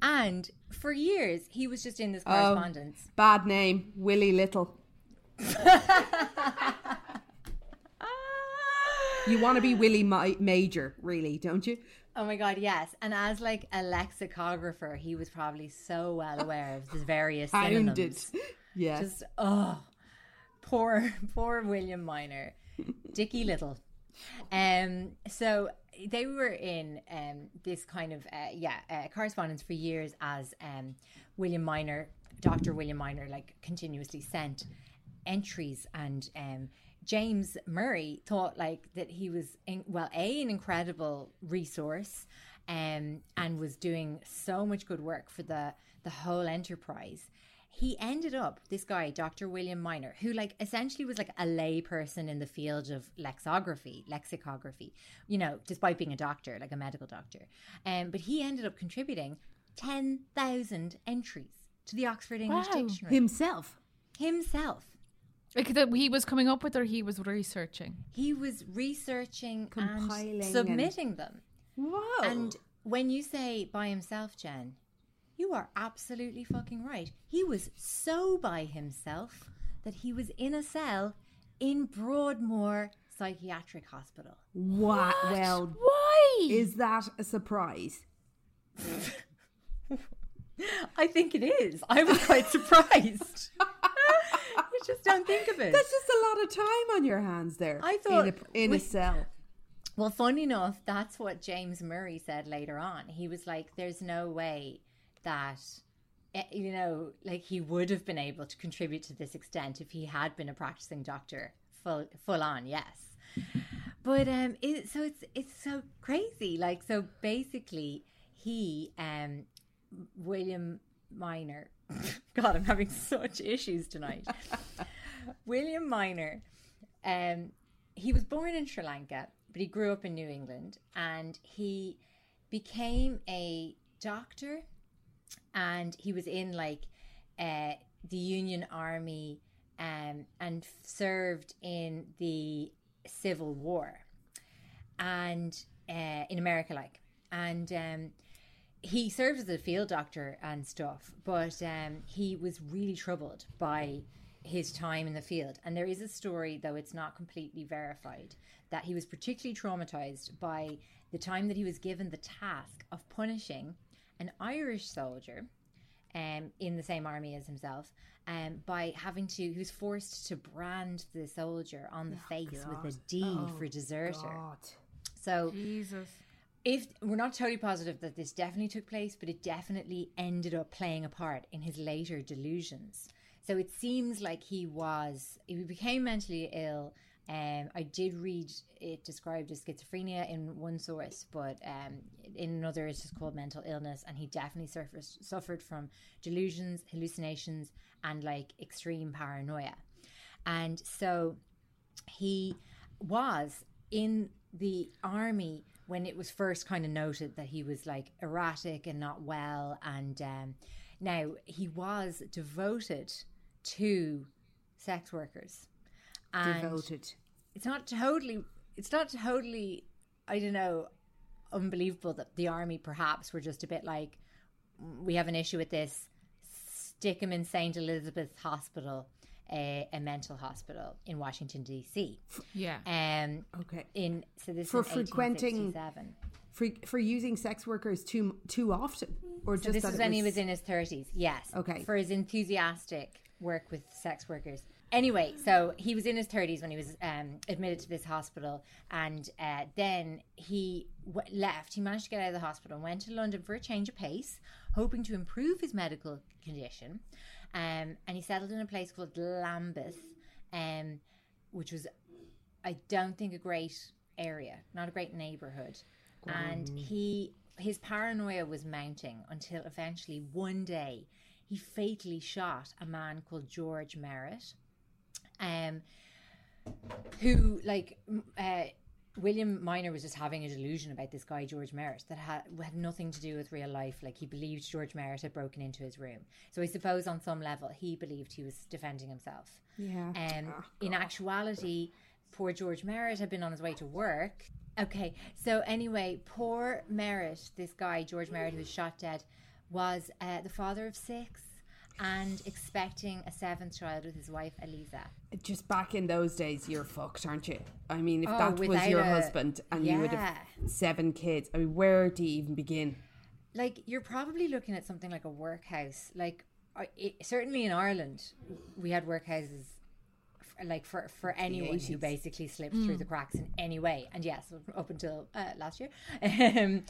S3: And for years, he was just in this
S1: Oh.
S3: correspondence.
S1: Bad name, Willie Little. You want to be Willie Ma- Major, really, don't you?
S3: Oh my god, yes. And as like a lexicographer, he was probably so well aware of the various
S1: Hounded.
S3: synonyms.
S1: Yes.
S3: Just oh, poor poor William Minor, Dicky Little. Um, so they were in um this kind of uh, yeah uh, correspondence for years as um William Minor, Doctor William Minor, like continuously sent entries and um James Murray thought like that he was in, well a an incredible resource um and was doing so much good work for the the whole enterprise he ended up this guy dr william minor who like essentially was like a lay person in the field of lexicography lexicography you know despite being a doctor like a medical doctor um but he ended up contributing 10,000 entries to the oxford english
S2: Wow.
S3: dictionary
S1: Himself.
S3: himself
S2: Like that he was coming up with or he was researching?
S3: he was researching
S1: Compiling
S3: and
S1: and-
S3: submitting them
S1: Wow.
S3: And when you say by himself, Jen, you are absolutely fucking right. He was so by himself that he was in a cell in Broadmoor Psychiatric Hospital.
S1: Wow. Well,
S2: Why?
S1: is that a surprise?
S3: I think it is. I was quite surprised. you just don't think of it.
S1: That's just a lot of time on your hands there.
S3: I thought
S1: in a, in a cell.
S3: Well, funny enough, that's what James Murray said later on. He was like, "There's no way that." eh, You know, like he would have been able to contribute to this extent if he had been a practicing doctor, full full on, yes. But um, it, so it's it's so crazy. Like, so basically, he um, William Minor. God, I'm having such issues tonight. William Minor, um, he was born in Sri Lanka, but he grew up in New England, and he became a doctor, and he was in like uh, the Union Army, um, and served in the Civil War, and uh, in America, like, and um, he served as a field doctor and stuff, but um, he was really troubled by his time in the field. And there is a story, though it's not completely verified, that he was particularly traumatized by the time that he was given the task of punishing an Irish soldier um, in the same army as himself um, by having to, he was forced to brand the soldier on the face with a D for deserter.
S1: God.
S3: So
S2: Jesus.
S3: if we're not totally positive that this definitely took place, but it definitely ended up playing a part in his later delusions. So it seems like he was, he became mentally ill. Um, I did read it described as schizophrenia in one source, but um, in another it's just called mental illness. And he definitely suffered suffered from delusions, hallucinations, and like extreme paranoia. And so he was in the army when it was first kind of noted that he was like erratic and not well and um, now he was devoted to sex workers and
S1: Devoted.
S3: it's not totally it's not totally i don't know unbelievable that the army perhaps were just a bit like we have an issue with this stick him in st elizabeth hospital a, a mental hospital in washington d.c
S2: Yeah.
S3: um
S1: Okay.
S3: in so this
S1: For
S3: is
S1: frequenting-
S3: 1867.
S1: For, for using sex workers too too often, or
S3: So
S1: just
S3: this
S1: that
S3: is
S1: it
S3: when he was in his thirties. Yes.
S1: Okay.
S3: For his enthusiastic work with sex workers. Anyway, so he was in his thirties when he was um, admitted to this hospital, and uh, then he w- left. He managed to get out of the hospital and went to London for a change of pace, hoping to improve his medical condition. Um, and he settled in a place called Lambeth, um, which was, I don't think, a great area, not a great neighborhood. And he his paranoia was mounting until eventually one day he fatally shot a man called George Merritt. Um who like uh William Minor was just having a delusion about this guy George Merritt that had had nothing to do with real life. Like he believed George Merritt had broken into his room. So I suppose on some level he believed he was defending himself.
S1: Yeah.
S3: Um, in actuality, poor George Merritt had been on his way to work. Okay, so anyway, poor Merritt, this guy George Merritt, who was shot dead, was uh, the father of six and expecting a seventh child with his wife Eliza.
S1: Just back in those days, you're fucked, aren't you? I mean, if
S3: Oh,
S1: that was your
S3: a-
S1: husband and you would have seven kids, I mean, where do you even begin?
S3: like you're probably looking at something like a workhouse. Like it, certainly in ireland we had workhouses like for for anyone who basically slipped through the cracks in any way. And yes up until uh, last year. Um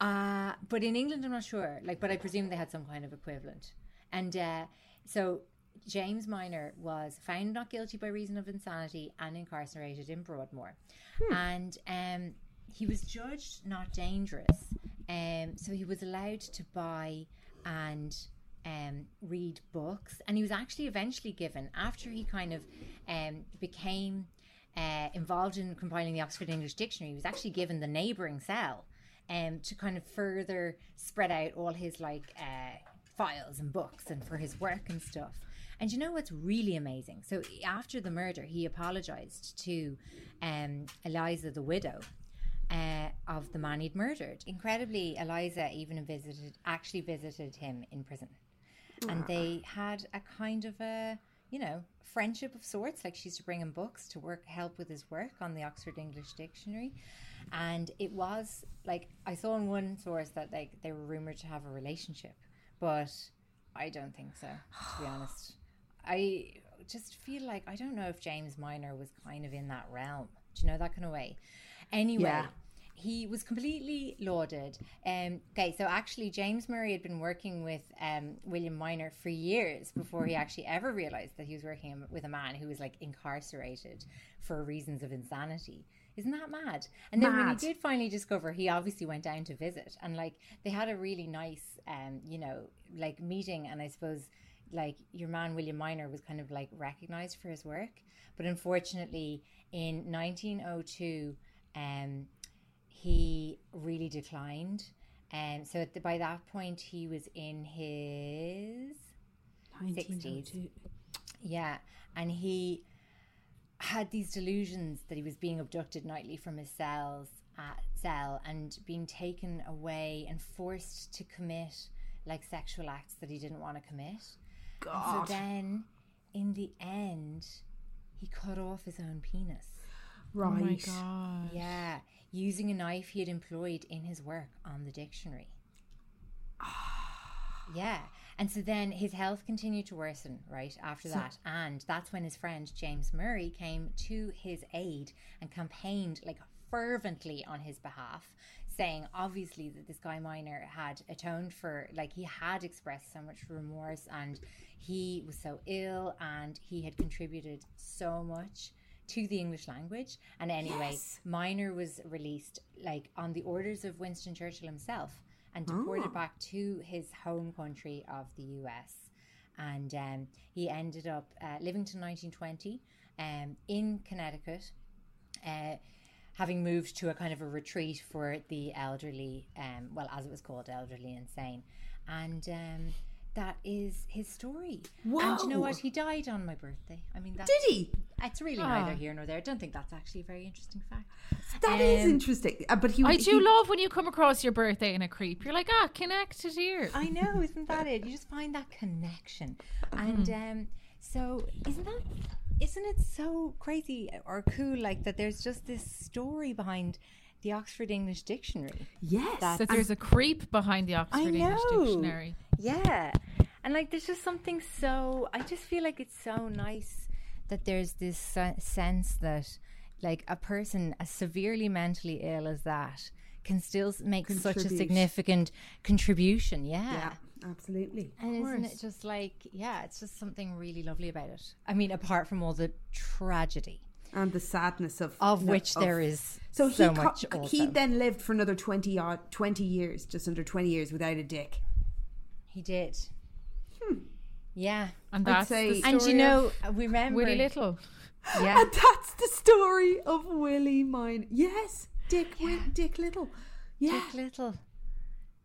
S3: uh but in england i'm not sure. Like but i presume they had some kind of equivalent and uh so James Minor was found not guilty by reason of insanity and incarcerated in Broadmoor. And um, he was judged not dangerous. Um, so he was allowed to buy and um, read books. And he was actually eventually given, after he kind of um, became uh, involved in compiling the Oxford English Dictionary, he was actually given the neighbouring cell um, to kind of further spread out all his like uh, files and books and for his work and stuff. And you know what's really amazing? So after the murder, he apologized to um, Eliza, the widow. Uh, of the man he'd murdered. Incredibly, Eliza even visited, actually visited him in prison, and they had a kind of a, you know, friendship of sorts. Like she used to bring him books to work, help with his work on the Oxford English Dictionary, and it was like I saw in one source that like they were rumored to have a relationship, but I don't think so. To be honest, I just feel like I don't know if James Minor was kind of in that realm. Do you know that kind of way? Anyway.
S1: Yeah.
S3: He was completely lauded. Um, okay, so actually, James Murray had been working with um, William Minor for years before he actually ever realized that he was working with a man who was like incarcerated for reasons of insanity. Isn't that mad? And then when he did finally discover, he obviously went down to visit, and like they had a really nice, um, you know, like meeting. And I suppose like your man William Minor was kind of like recognized for his work, but unfortunately, in 1902, um, he really declined. And so at the, by that point, he was in his 60s. Yeah. And he had these delusions that he was being abducted nightly from his cells at cell and being taken away and forced to commit like sexual acts that he didn't want to commit.
S1: God.
S3: And so then in the end he cut off his own penis.
S1: Right.
S2: Oh my god.
S3: Yeah, using a knife he had employed in his work on the dictionary. yeah. And so then his health continued to worsen, right, after that. And that's when his friend James Murray came to his aid and campaigned like fervently on his behalf, saying obviously that this guy Minor had atoned for, like, he had expressed so much remorse and he was so ill and he had contributed so much to the English language. And anyway, Minor was released like on the orders of Winston Churchill himself and deported back to his home country of the US. And um, he ended up uh, living to 1920 um, in Connecticut, uh, having moved to a kind of a retreat for the elderly, um, well, as it was called, elderly insane. And um, that is his story. And you know what? He died on my birthday. I mean, that's,
S1: Did he?
S3: It's really neither here nor there. I don't think that's actually a very interesting fact.
S1: That is
S3: Um,
S1: interesting. Uh, but he,
S2: I do
S1: he-
S2: love when you come across your birthday in a creep. You're like, ah, connected here.
S3: I know, isn't that it? You just find that connection, and um, so isn't that? Isn't it so crazy or cool? Like that, there's just this story behind the Oxford English Dictionary.
S1: Yes.
S2: that there's a creep behind the Oxford English
S3: know.
S2: Dictionary.
S3: Yeah. And like there's just something so I just feel like it's so nice that there's this sense that like a person as severely mentally ill as that can still make such a significant contribution. Yeah.
S1: yeah, absolutely.
S3: And isn't it just like, yeah, it's just something really lovely about it. I mean, apart from all the tragedy.
S1: and the sadness of
S3: Of
S1: no,
S3: which there is
S1: so he
S3: so
S1: co-
S3: much
S1: he
S3: also.
S1: then lived for another 20 odd 20 years just under 20 years without a dick
S3: He did. Yeah.
S2: And
S1: I'd
S2: that's
S1: say-
S2: the
S3: And you know, we remember
S2: Willie Little.
S3: Yeah.
S1: and that's the story of Willie Mine yes Dick Wi- Dick Little yeah
S3: Dick Little.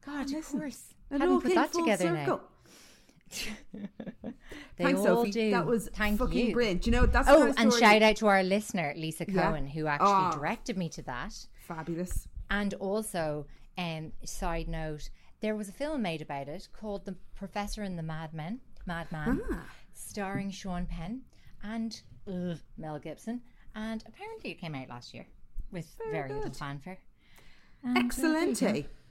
S3: God,
S1: Listen,
S3: of course.
S1: it
S3: Hadn't
S1: all
S3: put
S1: came
S3: that
S1: full
S3: together
S1: circle.
S3: now. They
S1: Thanks,
S3: all
S1: Sophie.
S3: do.
S1: That was
S3: Thank
S1: fucking
S3: you.
S1: brilliant. Do you know that's
S3: Oh, and
S1: story-
S3: shout out to our listener, Lisa
S1: Yeah.
S3: Cohen, who actually
S1: Oh.
S3: directed me to that.
S1: fabulous.
S3: And also, um, side note, there was a film made about it called The Professor and the Madman, Madman,
S1: Ah.
S3: starring Sean Penn and ugh, Mel Gibson. And apparently it came out last year with very, little fanfare. And, uh,
S1: Excellent.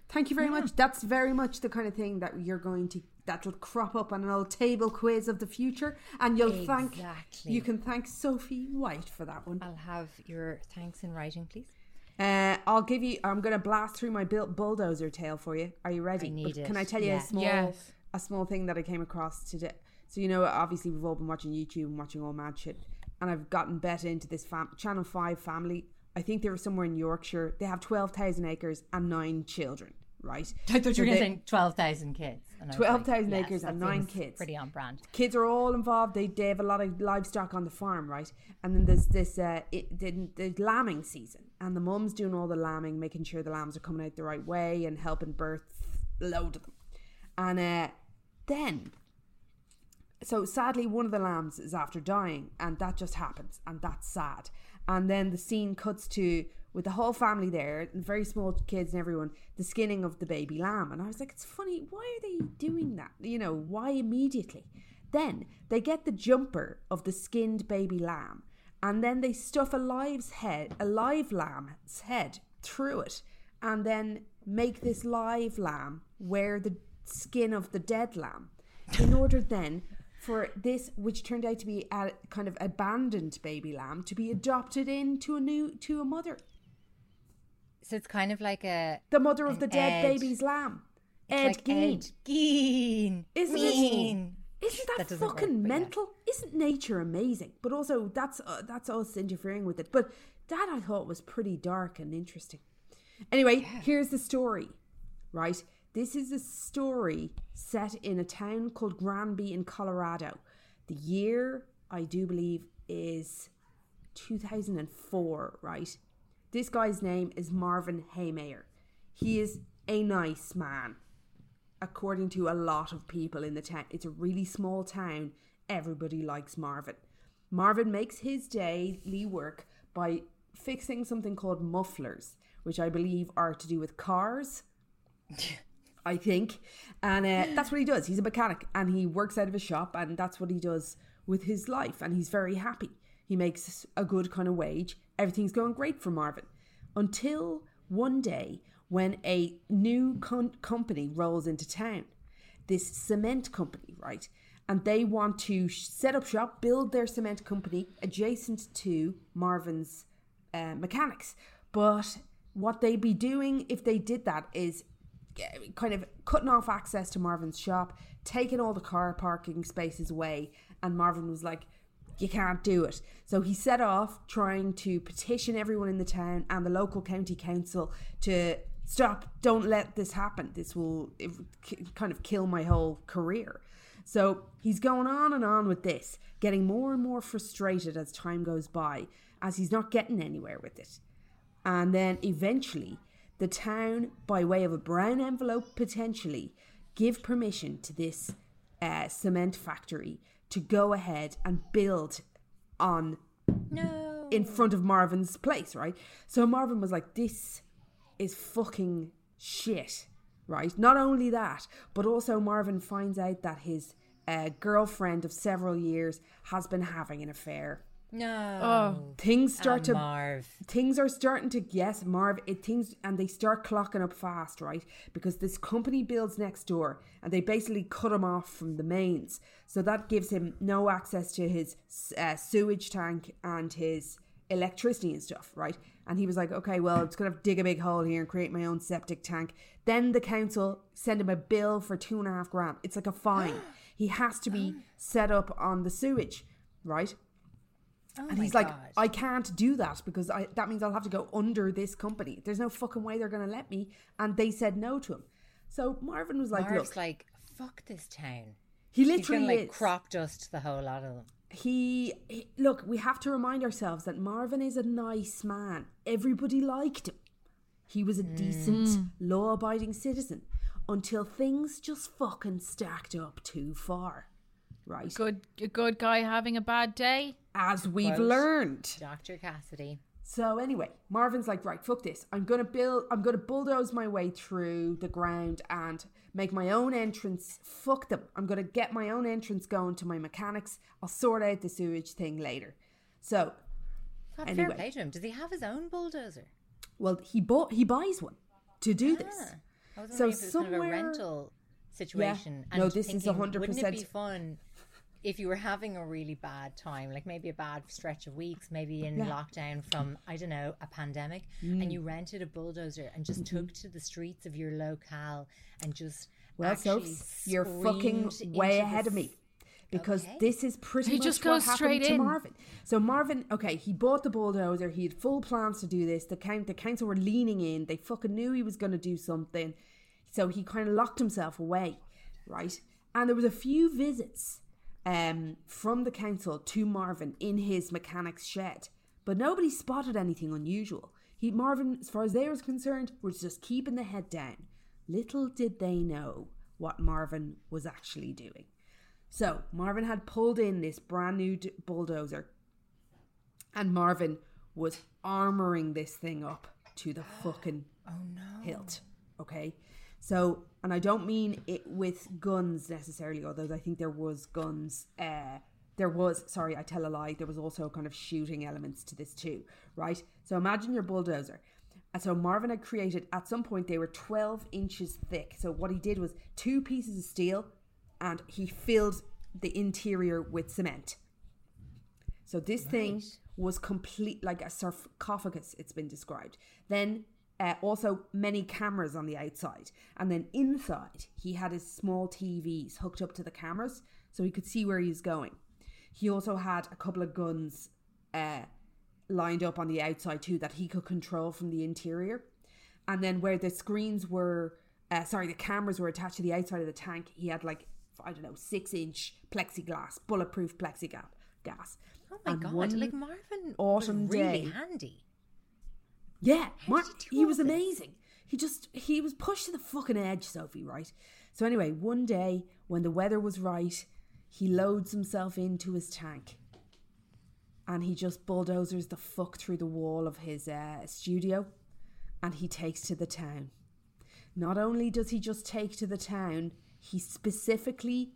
S1: Thank you very much. That's very much the kind of thing that you're going to that will crop up on an old table quiz of the future, and you'll thank you can thank Sophie White for that one.
S3: I'll have your thanks in writing, please.
S1: Uh, I'll give you. I'm going to blast through my built bulldozer tale for you. Are you ready?
S3: I need
S1: But Can I tell you
S3: yeah.
S1: a small
S2: Yes.
S1: A small thing that I came across today? So you know, obviously we've all been watching YouTube and watching all mad shit, and I've gotten better into this fam- Channel Five family. I think they were somewhere in Yorkshire. They have twelve thousand acres and nine children. Right?
S3: I thought
S1: So
S3: you were
S1: they-
S3: going to say 12,000 kids. And I was
S1: 12,000
S3: like,
S1: acres and nine kids.
S3: Pretty on brand.
S1: kids are all involved. They, they have a lot of livestock on the farm, right? And then there's this uh, it, the, the lambing season, and the mum's doing all the lambing, making sure the lambs are coming out the right way and helping birth load of them. And uh, then, so sadly, one of the lambs is after dying, and that just happens, and that's sad. And then the scene cuts to with the whole family there, very small kids and everyone, the skinning of the baby lamb. And I was like, it's funny, why are they doing that? You know, why immediately? Then they get the jumper of the skinned baby lamb, and then they stuff a live's head, a live lamb's head through it, and then make this live lamb wear the skin of the dead lamb, in order then for this, which turned out to be a kind of abandoned baby lamb, to be adopted into a new to a mother,
S3: So it's kind of like a.
S1: the mother of the dead
S3: Ed.
S1: baby's lamb. Ed
S3: like
S1: Gein.
S3: Ed Gein.
S1: Isn't
S3: Gein.
S1: it? Isn't that,
S3: That doesn't work,
S1: fucking
S3: yeah.
S1: mental? Isn't nature amazing? But also, that's uh, that's us interfering with it. But that I thought was pretty dark and interesting. Anyway, here's the story. Right, this is a story set in a town called Granby in Colorado. The year I do believe is 2004. Right, this guy's name is Marvin Heemeyer. He is a nice man according to a lot of people in the town. It's a really small town. Everybody likes Marvin. Marvin makes his daily work by fixing something called mufflers, which I believe are to do with cars. I think. And uh, that's what he does. He's a mechanic and he works out of a shop, and that's what he does with his life. And he's very happy. He makes a good kind of wage. Everything's going great for Marvin until one day when a new con- company rolls into town. This cement company, right? And they want to sh- set up shop, build their cement company adjacent to Marvin's uh, mechanics. But what they'd be doing if they did that is Uh, kind of cutting off access to Marvin's shop, taking all the car parking spaces away. And Marvin was like, you can't do it. So he set off trying to petition everyone in the town and the local county council to stop, don't let this happen. This will kind of kill my whole career. So he's going on and on with this, getting more and more frustrated as time goes by, as he's not getting anywhere with it. And then eventually, the town, by way of a brown envelope potentially, give permission to this uh, cement factory to go ahead and build on
S3: No.
S1: in front of Marvin's place, right? So Marvin was like, this is fucking shit, right? Not only that, but also Marvin finds out that his uh, girlfriend of several years has been having an affair.
S3: No.
S2: Oh.
S1: Things start
S3: Ah,
S1: to
S3: Marv.
S1: things are starting to yes marv it things and they start clocking up fast right because this company builds next door and they basically cut him off from the mains so that gives him no access to his uh, sewage tank and his electricity and stuff right and he was like okay well it's gonna dig a big hole here and create my own septic tank then the council send him a bill for two and a half grand it's like a fine he has to be set up on the sewage right
S3: Oh
S1: and he's like,
S3: God.
S1: I can't do that because I, that means I'll have to go under this company. There's no fucking way they're going to let me. And they said no to him. So Marvin was like,
S3: Marv's
S1: look,
S3: like, fuck this town.
S1: he literally
S3: gonna like
S1: is.
S3: crop dust the whole lot of them.
S1: he, he look we have to remind ourselves that marvin is a nice man everybody liked him he was a decent mm. law-abiding citizen until things just fucking stacked up too far right
S2: Good, a good guy having a bad day.
S1: as we've
S3: Quote.
S1: learned
S3: Dr. Cassidy.
S1: so anyway marvin's like right fuck this i'm gonna build i'm gonna bulldoze my way through the ground and make my own entrance fuck them i'm gonna get my own entrance going to my mechanics i'll sort out the sewage thing later so
S3: God,
S1: Anyway.
S3: fair play to him. Does he have his own bulldozer?
S1: Well, he bought he buys one to do this.
S3: Ah, I was
S1: So
S3: if it was kind of a
S1: somewhere-
S3: rental situation.
S1: No,
S3: and
S1: this is
S3: thinking,
S1: 100%
S3: Wouldn't it be fun if you were having a really bad time, like maybe a bad stretch of weeks, maybe in
S1: Yeah. Mm.
S3: lockdown from I don't know a pandemic, and you rented a bulldozer and just
S1: Mm-hmm.
S3: took to the streets of your locale and just
S1: Well, so you're fucking way ahead
S3: the
S1: of me. Because
S3: Okay.
S1: this is pretty
S2: He
S1: much
S2: just
S1: what
S2: goes
S1: happened
S2: straight
S1: to
S2: in.
S1: Marvin. So Marvin, okay, he bought the bulldozer. He had full plans to do this. The count, the council were leaning in. They fucking knew he was going to do something. So he kind of locked himself away, right? And there was a few visits um, from the council to Marvin in his mechanic's shed, but nobody spotted anything unusual. He Marvin, as far as they was concerned, was just keeping the head down. Little did they know what Marvin was actually doing. So Marvin had pulled in this brand new d- bulldozer, and Marvin was armoring this thing up to the fucking hilt. Okay, so and I don't mean it with guns necessarily, although I think there was guns. Uh, there was sorry, I tell a lie. There was also kind of shooting elements to this too, right? So imagine your bulldozer. And so Marvin had created at some point they were 12 inches thick. So what he did was two pieces of steel and he filled the interior with cement. So this thing was complete like a sarcophagus, it's been described. Then uh, also many cameras on the outside. And then inside, he had his small TVs hooked up to the cameras so he could see where he was going. He also had a couple of guns uh, lined up on the outside too that he could control from the interior. And then where the screens were, uh, sorry, the cameras were attached to the outside of the tank, he had like, I don't know, six inch plexiglass, bulletproof plexiglass. Gas.
S3: Oh my
S1: And
S3: god! Like Marvin
S1: autumn
S3: was really
S1: day-
S3: handy.
S1: Yeah,
S3: he
S1: was amazing. He just he was pushed to the fucking edge, Sophie. Right. So anyway, one day when the weather was right, he loads himself into his tank, and he just bulldozers the fuck through the wall of his uh, studio, and he takes to the town. Not only does he just take to the town, he specifically,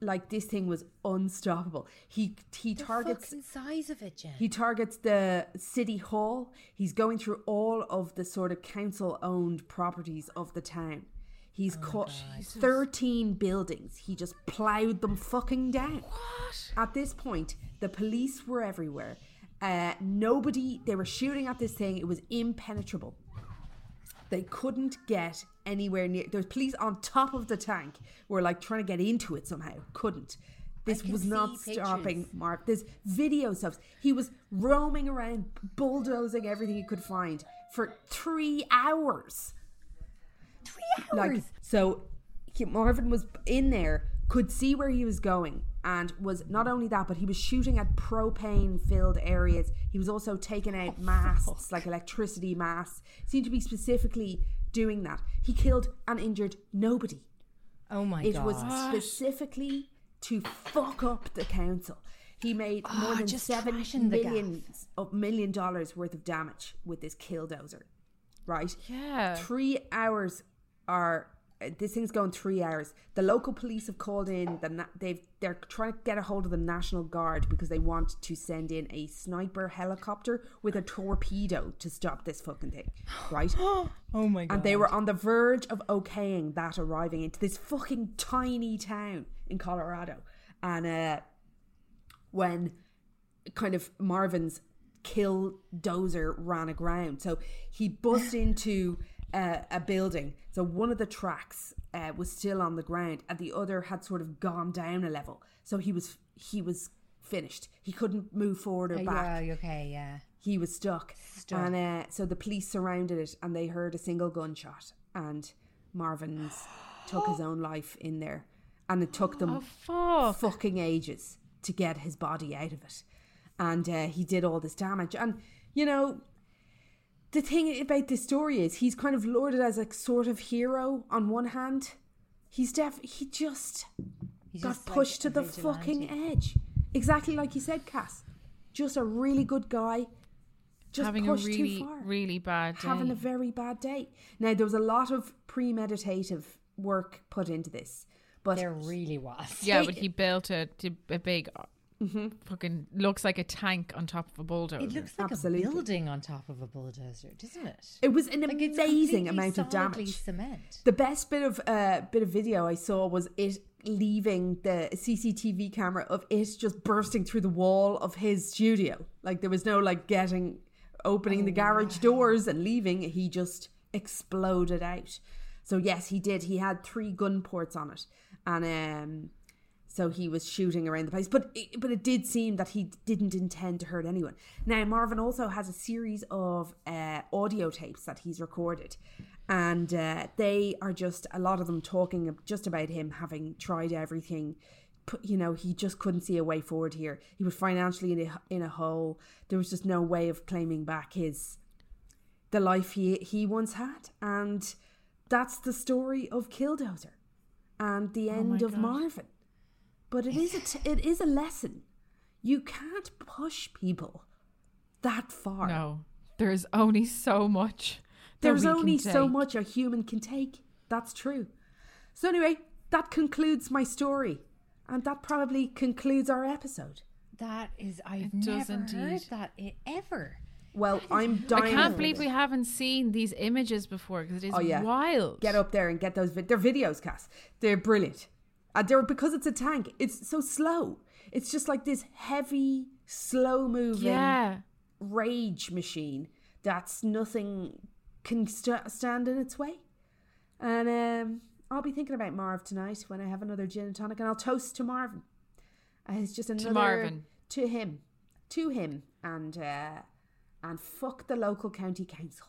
S1: like this thing was unstoppable. He he
S3: The
S1: targets
S3: size of it, Jen.
S1: he targets the city hall. He's going through all of the sort of council owned properties of the town. He's cut 13 buildings. He just plowed them fucking down. What? At this point, the police were everywhere. Uh, nobody, they were shooting at this thing. It was impenetrable. They couldn't get anywhere near. There's police on top of the tank. Were like trying to get into it somehow. Couldn't. This was not stopping
S3: pictures.
S1: Mark. There's videos of he was roaming around, bulldozing everything he could find for three hours.
S3: Three hours.
S1: Like so, he, Marvin was in there, could see where he was going, and was not only that, but he was shooting at propane-filled areas. He was also taking out oh, masts, like electricity masts. Seemed to be specifically doing that. He killed and injured nobody.
S3: oh my
S1: It
S3: god!
S1: It was specifically to fuck up the council. He made more
S3: Ah,
S1: than seven million of million dollars worth of damage with this killdozer. Right?
S2: Yeah.
S1: Three hours are this thing's going three hours. The local police have called in. The na- they've they're trying to get a hold of the National Guard because they want to send in a sniper helicopter with a torpedo to stop this fucking thing. Right?
S3: oh my god!
S1: and they were on the verge of okaying that arriving into this fucking tiny town in Colorado. And uh, when kind of Marvin's kill dozer ran aground, so he bussed into uh, a building. So one of the tracks uh, was still on the ground, and the other had sort of gone down a level. So he was he was finished. He couldn't move forward or back.
S3: yeah, okay, yeah.
S1: He was stuck.
S3: Stuck.
S1: And uh, so the police surrounded it and they heard a single gunshot. And Marvin's took his own life in there. And it took them
S2: Oh, fuck.
S1: fucking ages to get his body out of it. And uh, he did all this damage. And, you know, the thing about this story is he's kind of lauded as a sort of hero on one hand. He's def he just
S3: He's
S1: got
S3: just like
S1: pushed to the
S3: vigilante.
S1: fucking edge. Exactly like you said, Cass. Just a really good guy. Just
S2: Having a
S1: pushed
S2: really,
S1: too far.
S2: really bad day.
S1: Having a very bad day. Now there was a lot of premeditative work put into this. But
S3: There really was.
S2: yeah, but he built a, a big,
S1: Mm-hmm.
S2: fucking, looks like a tank on top of a bulldozer.
S3: It looks like
S1: Absolutely.
S3: a building on top of a bulldozer, doesn't it?
S1: it was an
S3: Like
S1: amazing amount of damage.
S3: Cement.
S1: The best bit of uh, bit of video I saw was it leaving the CCTV camera of it just bursting through the wall of his studio. Like there was no like getting opening the garage doors and leaving. He just exploded out. So yes, he did. He had three gun ports on it, and um, so he was shooting around the place. But it, but it did seem that he didn't intend to hurt anyone. Now Marvin also has a series of uh, audio tapes that he's recorded, and uh, they are just a lot of them talking just about him having tried everything. You know, he just couldn't see a way forward here. He was financially in a, in a hole. There was just no way of claiming back his the life he he once had, and that's the story of Killdozer and the end of
S2: God.
S1: Marvin. But it is a t- it is a lesson. You can't push people that far.
S2: No, there's only so much.
S1: There's only so much a human can take. That's true. So anyway, that concludes my story, and that probably concludes our episode.
S3: That is, I've
S2: It
S3: never heard
S2: indeed.
S3: that i- ever.
S1: Well, I'm dying.
S2: I
S1: can't
S2: believe we haven't seen these images before because it is
S1: Oh yeah,
S2: wild.
S1: Get up there and get those. Vid- they're videos, Cass. They're brilliant. And they're because it's a tank. It's so slow. It's just like this heavy, slow moving
S2: Yeah.
S1: rage machine that's nothing can st- stand in its way. And um, I'll be thinking about Marv tonight when I have another gin and tonic, and I'll toast to Marvin. Uh, it's just another to
S2: Marvin.
S1: to him, to him, and uh, and fuck the local county council.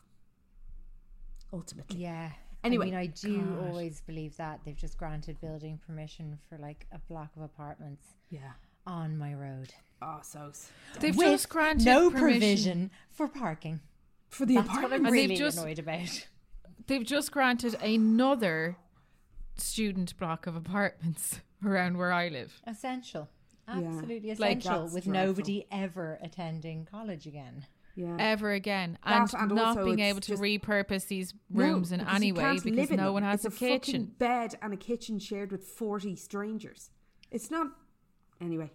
S1: Ultimately,
S3: Yeah.
S1: Anyway.
S3: I mean, I do
S2: God.
S3: always believe that they've just granted building permission for like a block of apartments
S1: yeah.
S3: on my road.
S1: Oh, so
S2: They've
S3: With
S2: just granted
S3: no
S2: permission.
S3: provision for parking.
S1: for the
S3: That's what. I'm
S2: they've
S3: really
S2: just-
S3: annoyed about.
S2: They've just granted another student block of apartments around where I live.
S3: Essential. Absolutely
S2: Like,
S3: essential
S1: that's
S3: with
S1: dreadful.
S3: nobody ever attending college again.
S1: Yeah.
S2: ever again, and,
S1: and
S2: not being able to repurpose these
S1: No,
S2: rooms in any way because no one has
S1: it's
S2: a,
S1: fucking
S2: kitchen.
S1: bed and a kitchen shared with 40 strangers. It's not. Anyway.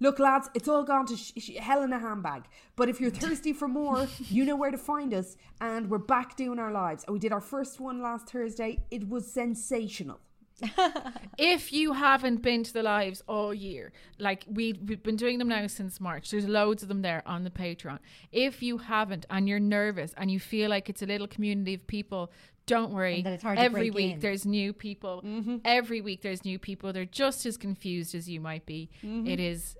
S1: Look, lads, it's all gone to sh- sh- hell in a handbag. But if you're thirsty for more, you know where to find us. And we're back doing our lives. And we did our first one last Thursday. It was sensational.
S2: If you haven't been to the lives all year, like we, we've been doing them now since March, there's loads of them there on the Patreon. If you haven't and you're nervous and you feel like it's a little community of people, don't worry.
S3: And that it's hard to
S2: Every week
S3: in.
S2: there's new people. Mm-hmm. Every week there's new people. They're just as confused as you might be. Mm-hmm. It is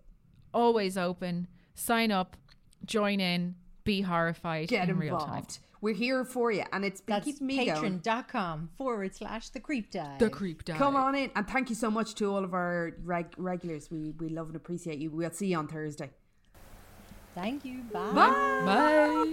S2: always open. Sign up, join in, be horrified
S1: Get
S2: in
S1: involved.
S2: real time.
S1: We're here for you. And it's been
S3: That's
S1: keeping me going.
S3: patreon.com forward slash the creep dive.
S2: The creep dive.
S1: Come on in. And thank you so much to all of our reg- regulars. We, we love and appreciate you. We'll see you on Thursday.
S3: Thank you. Bye.
S2: Bye.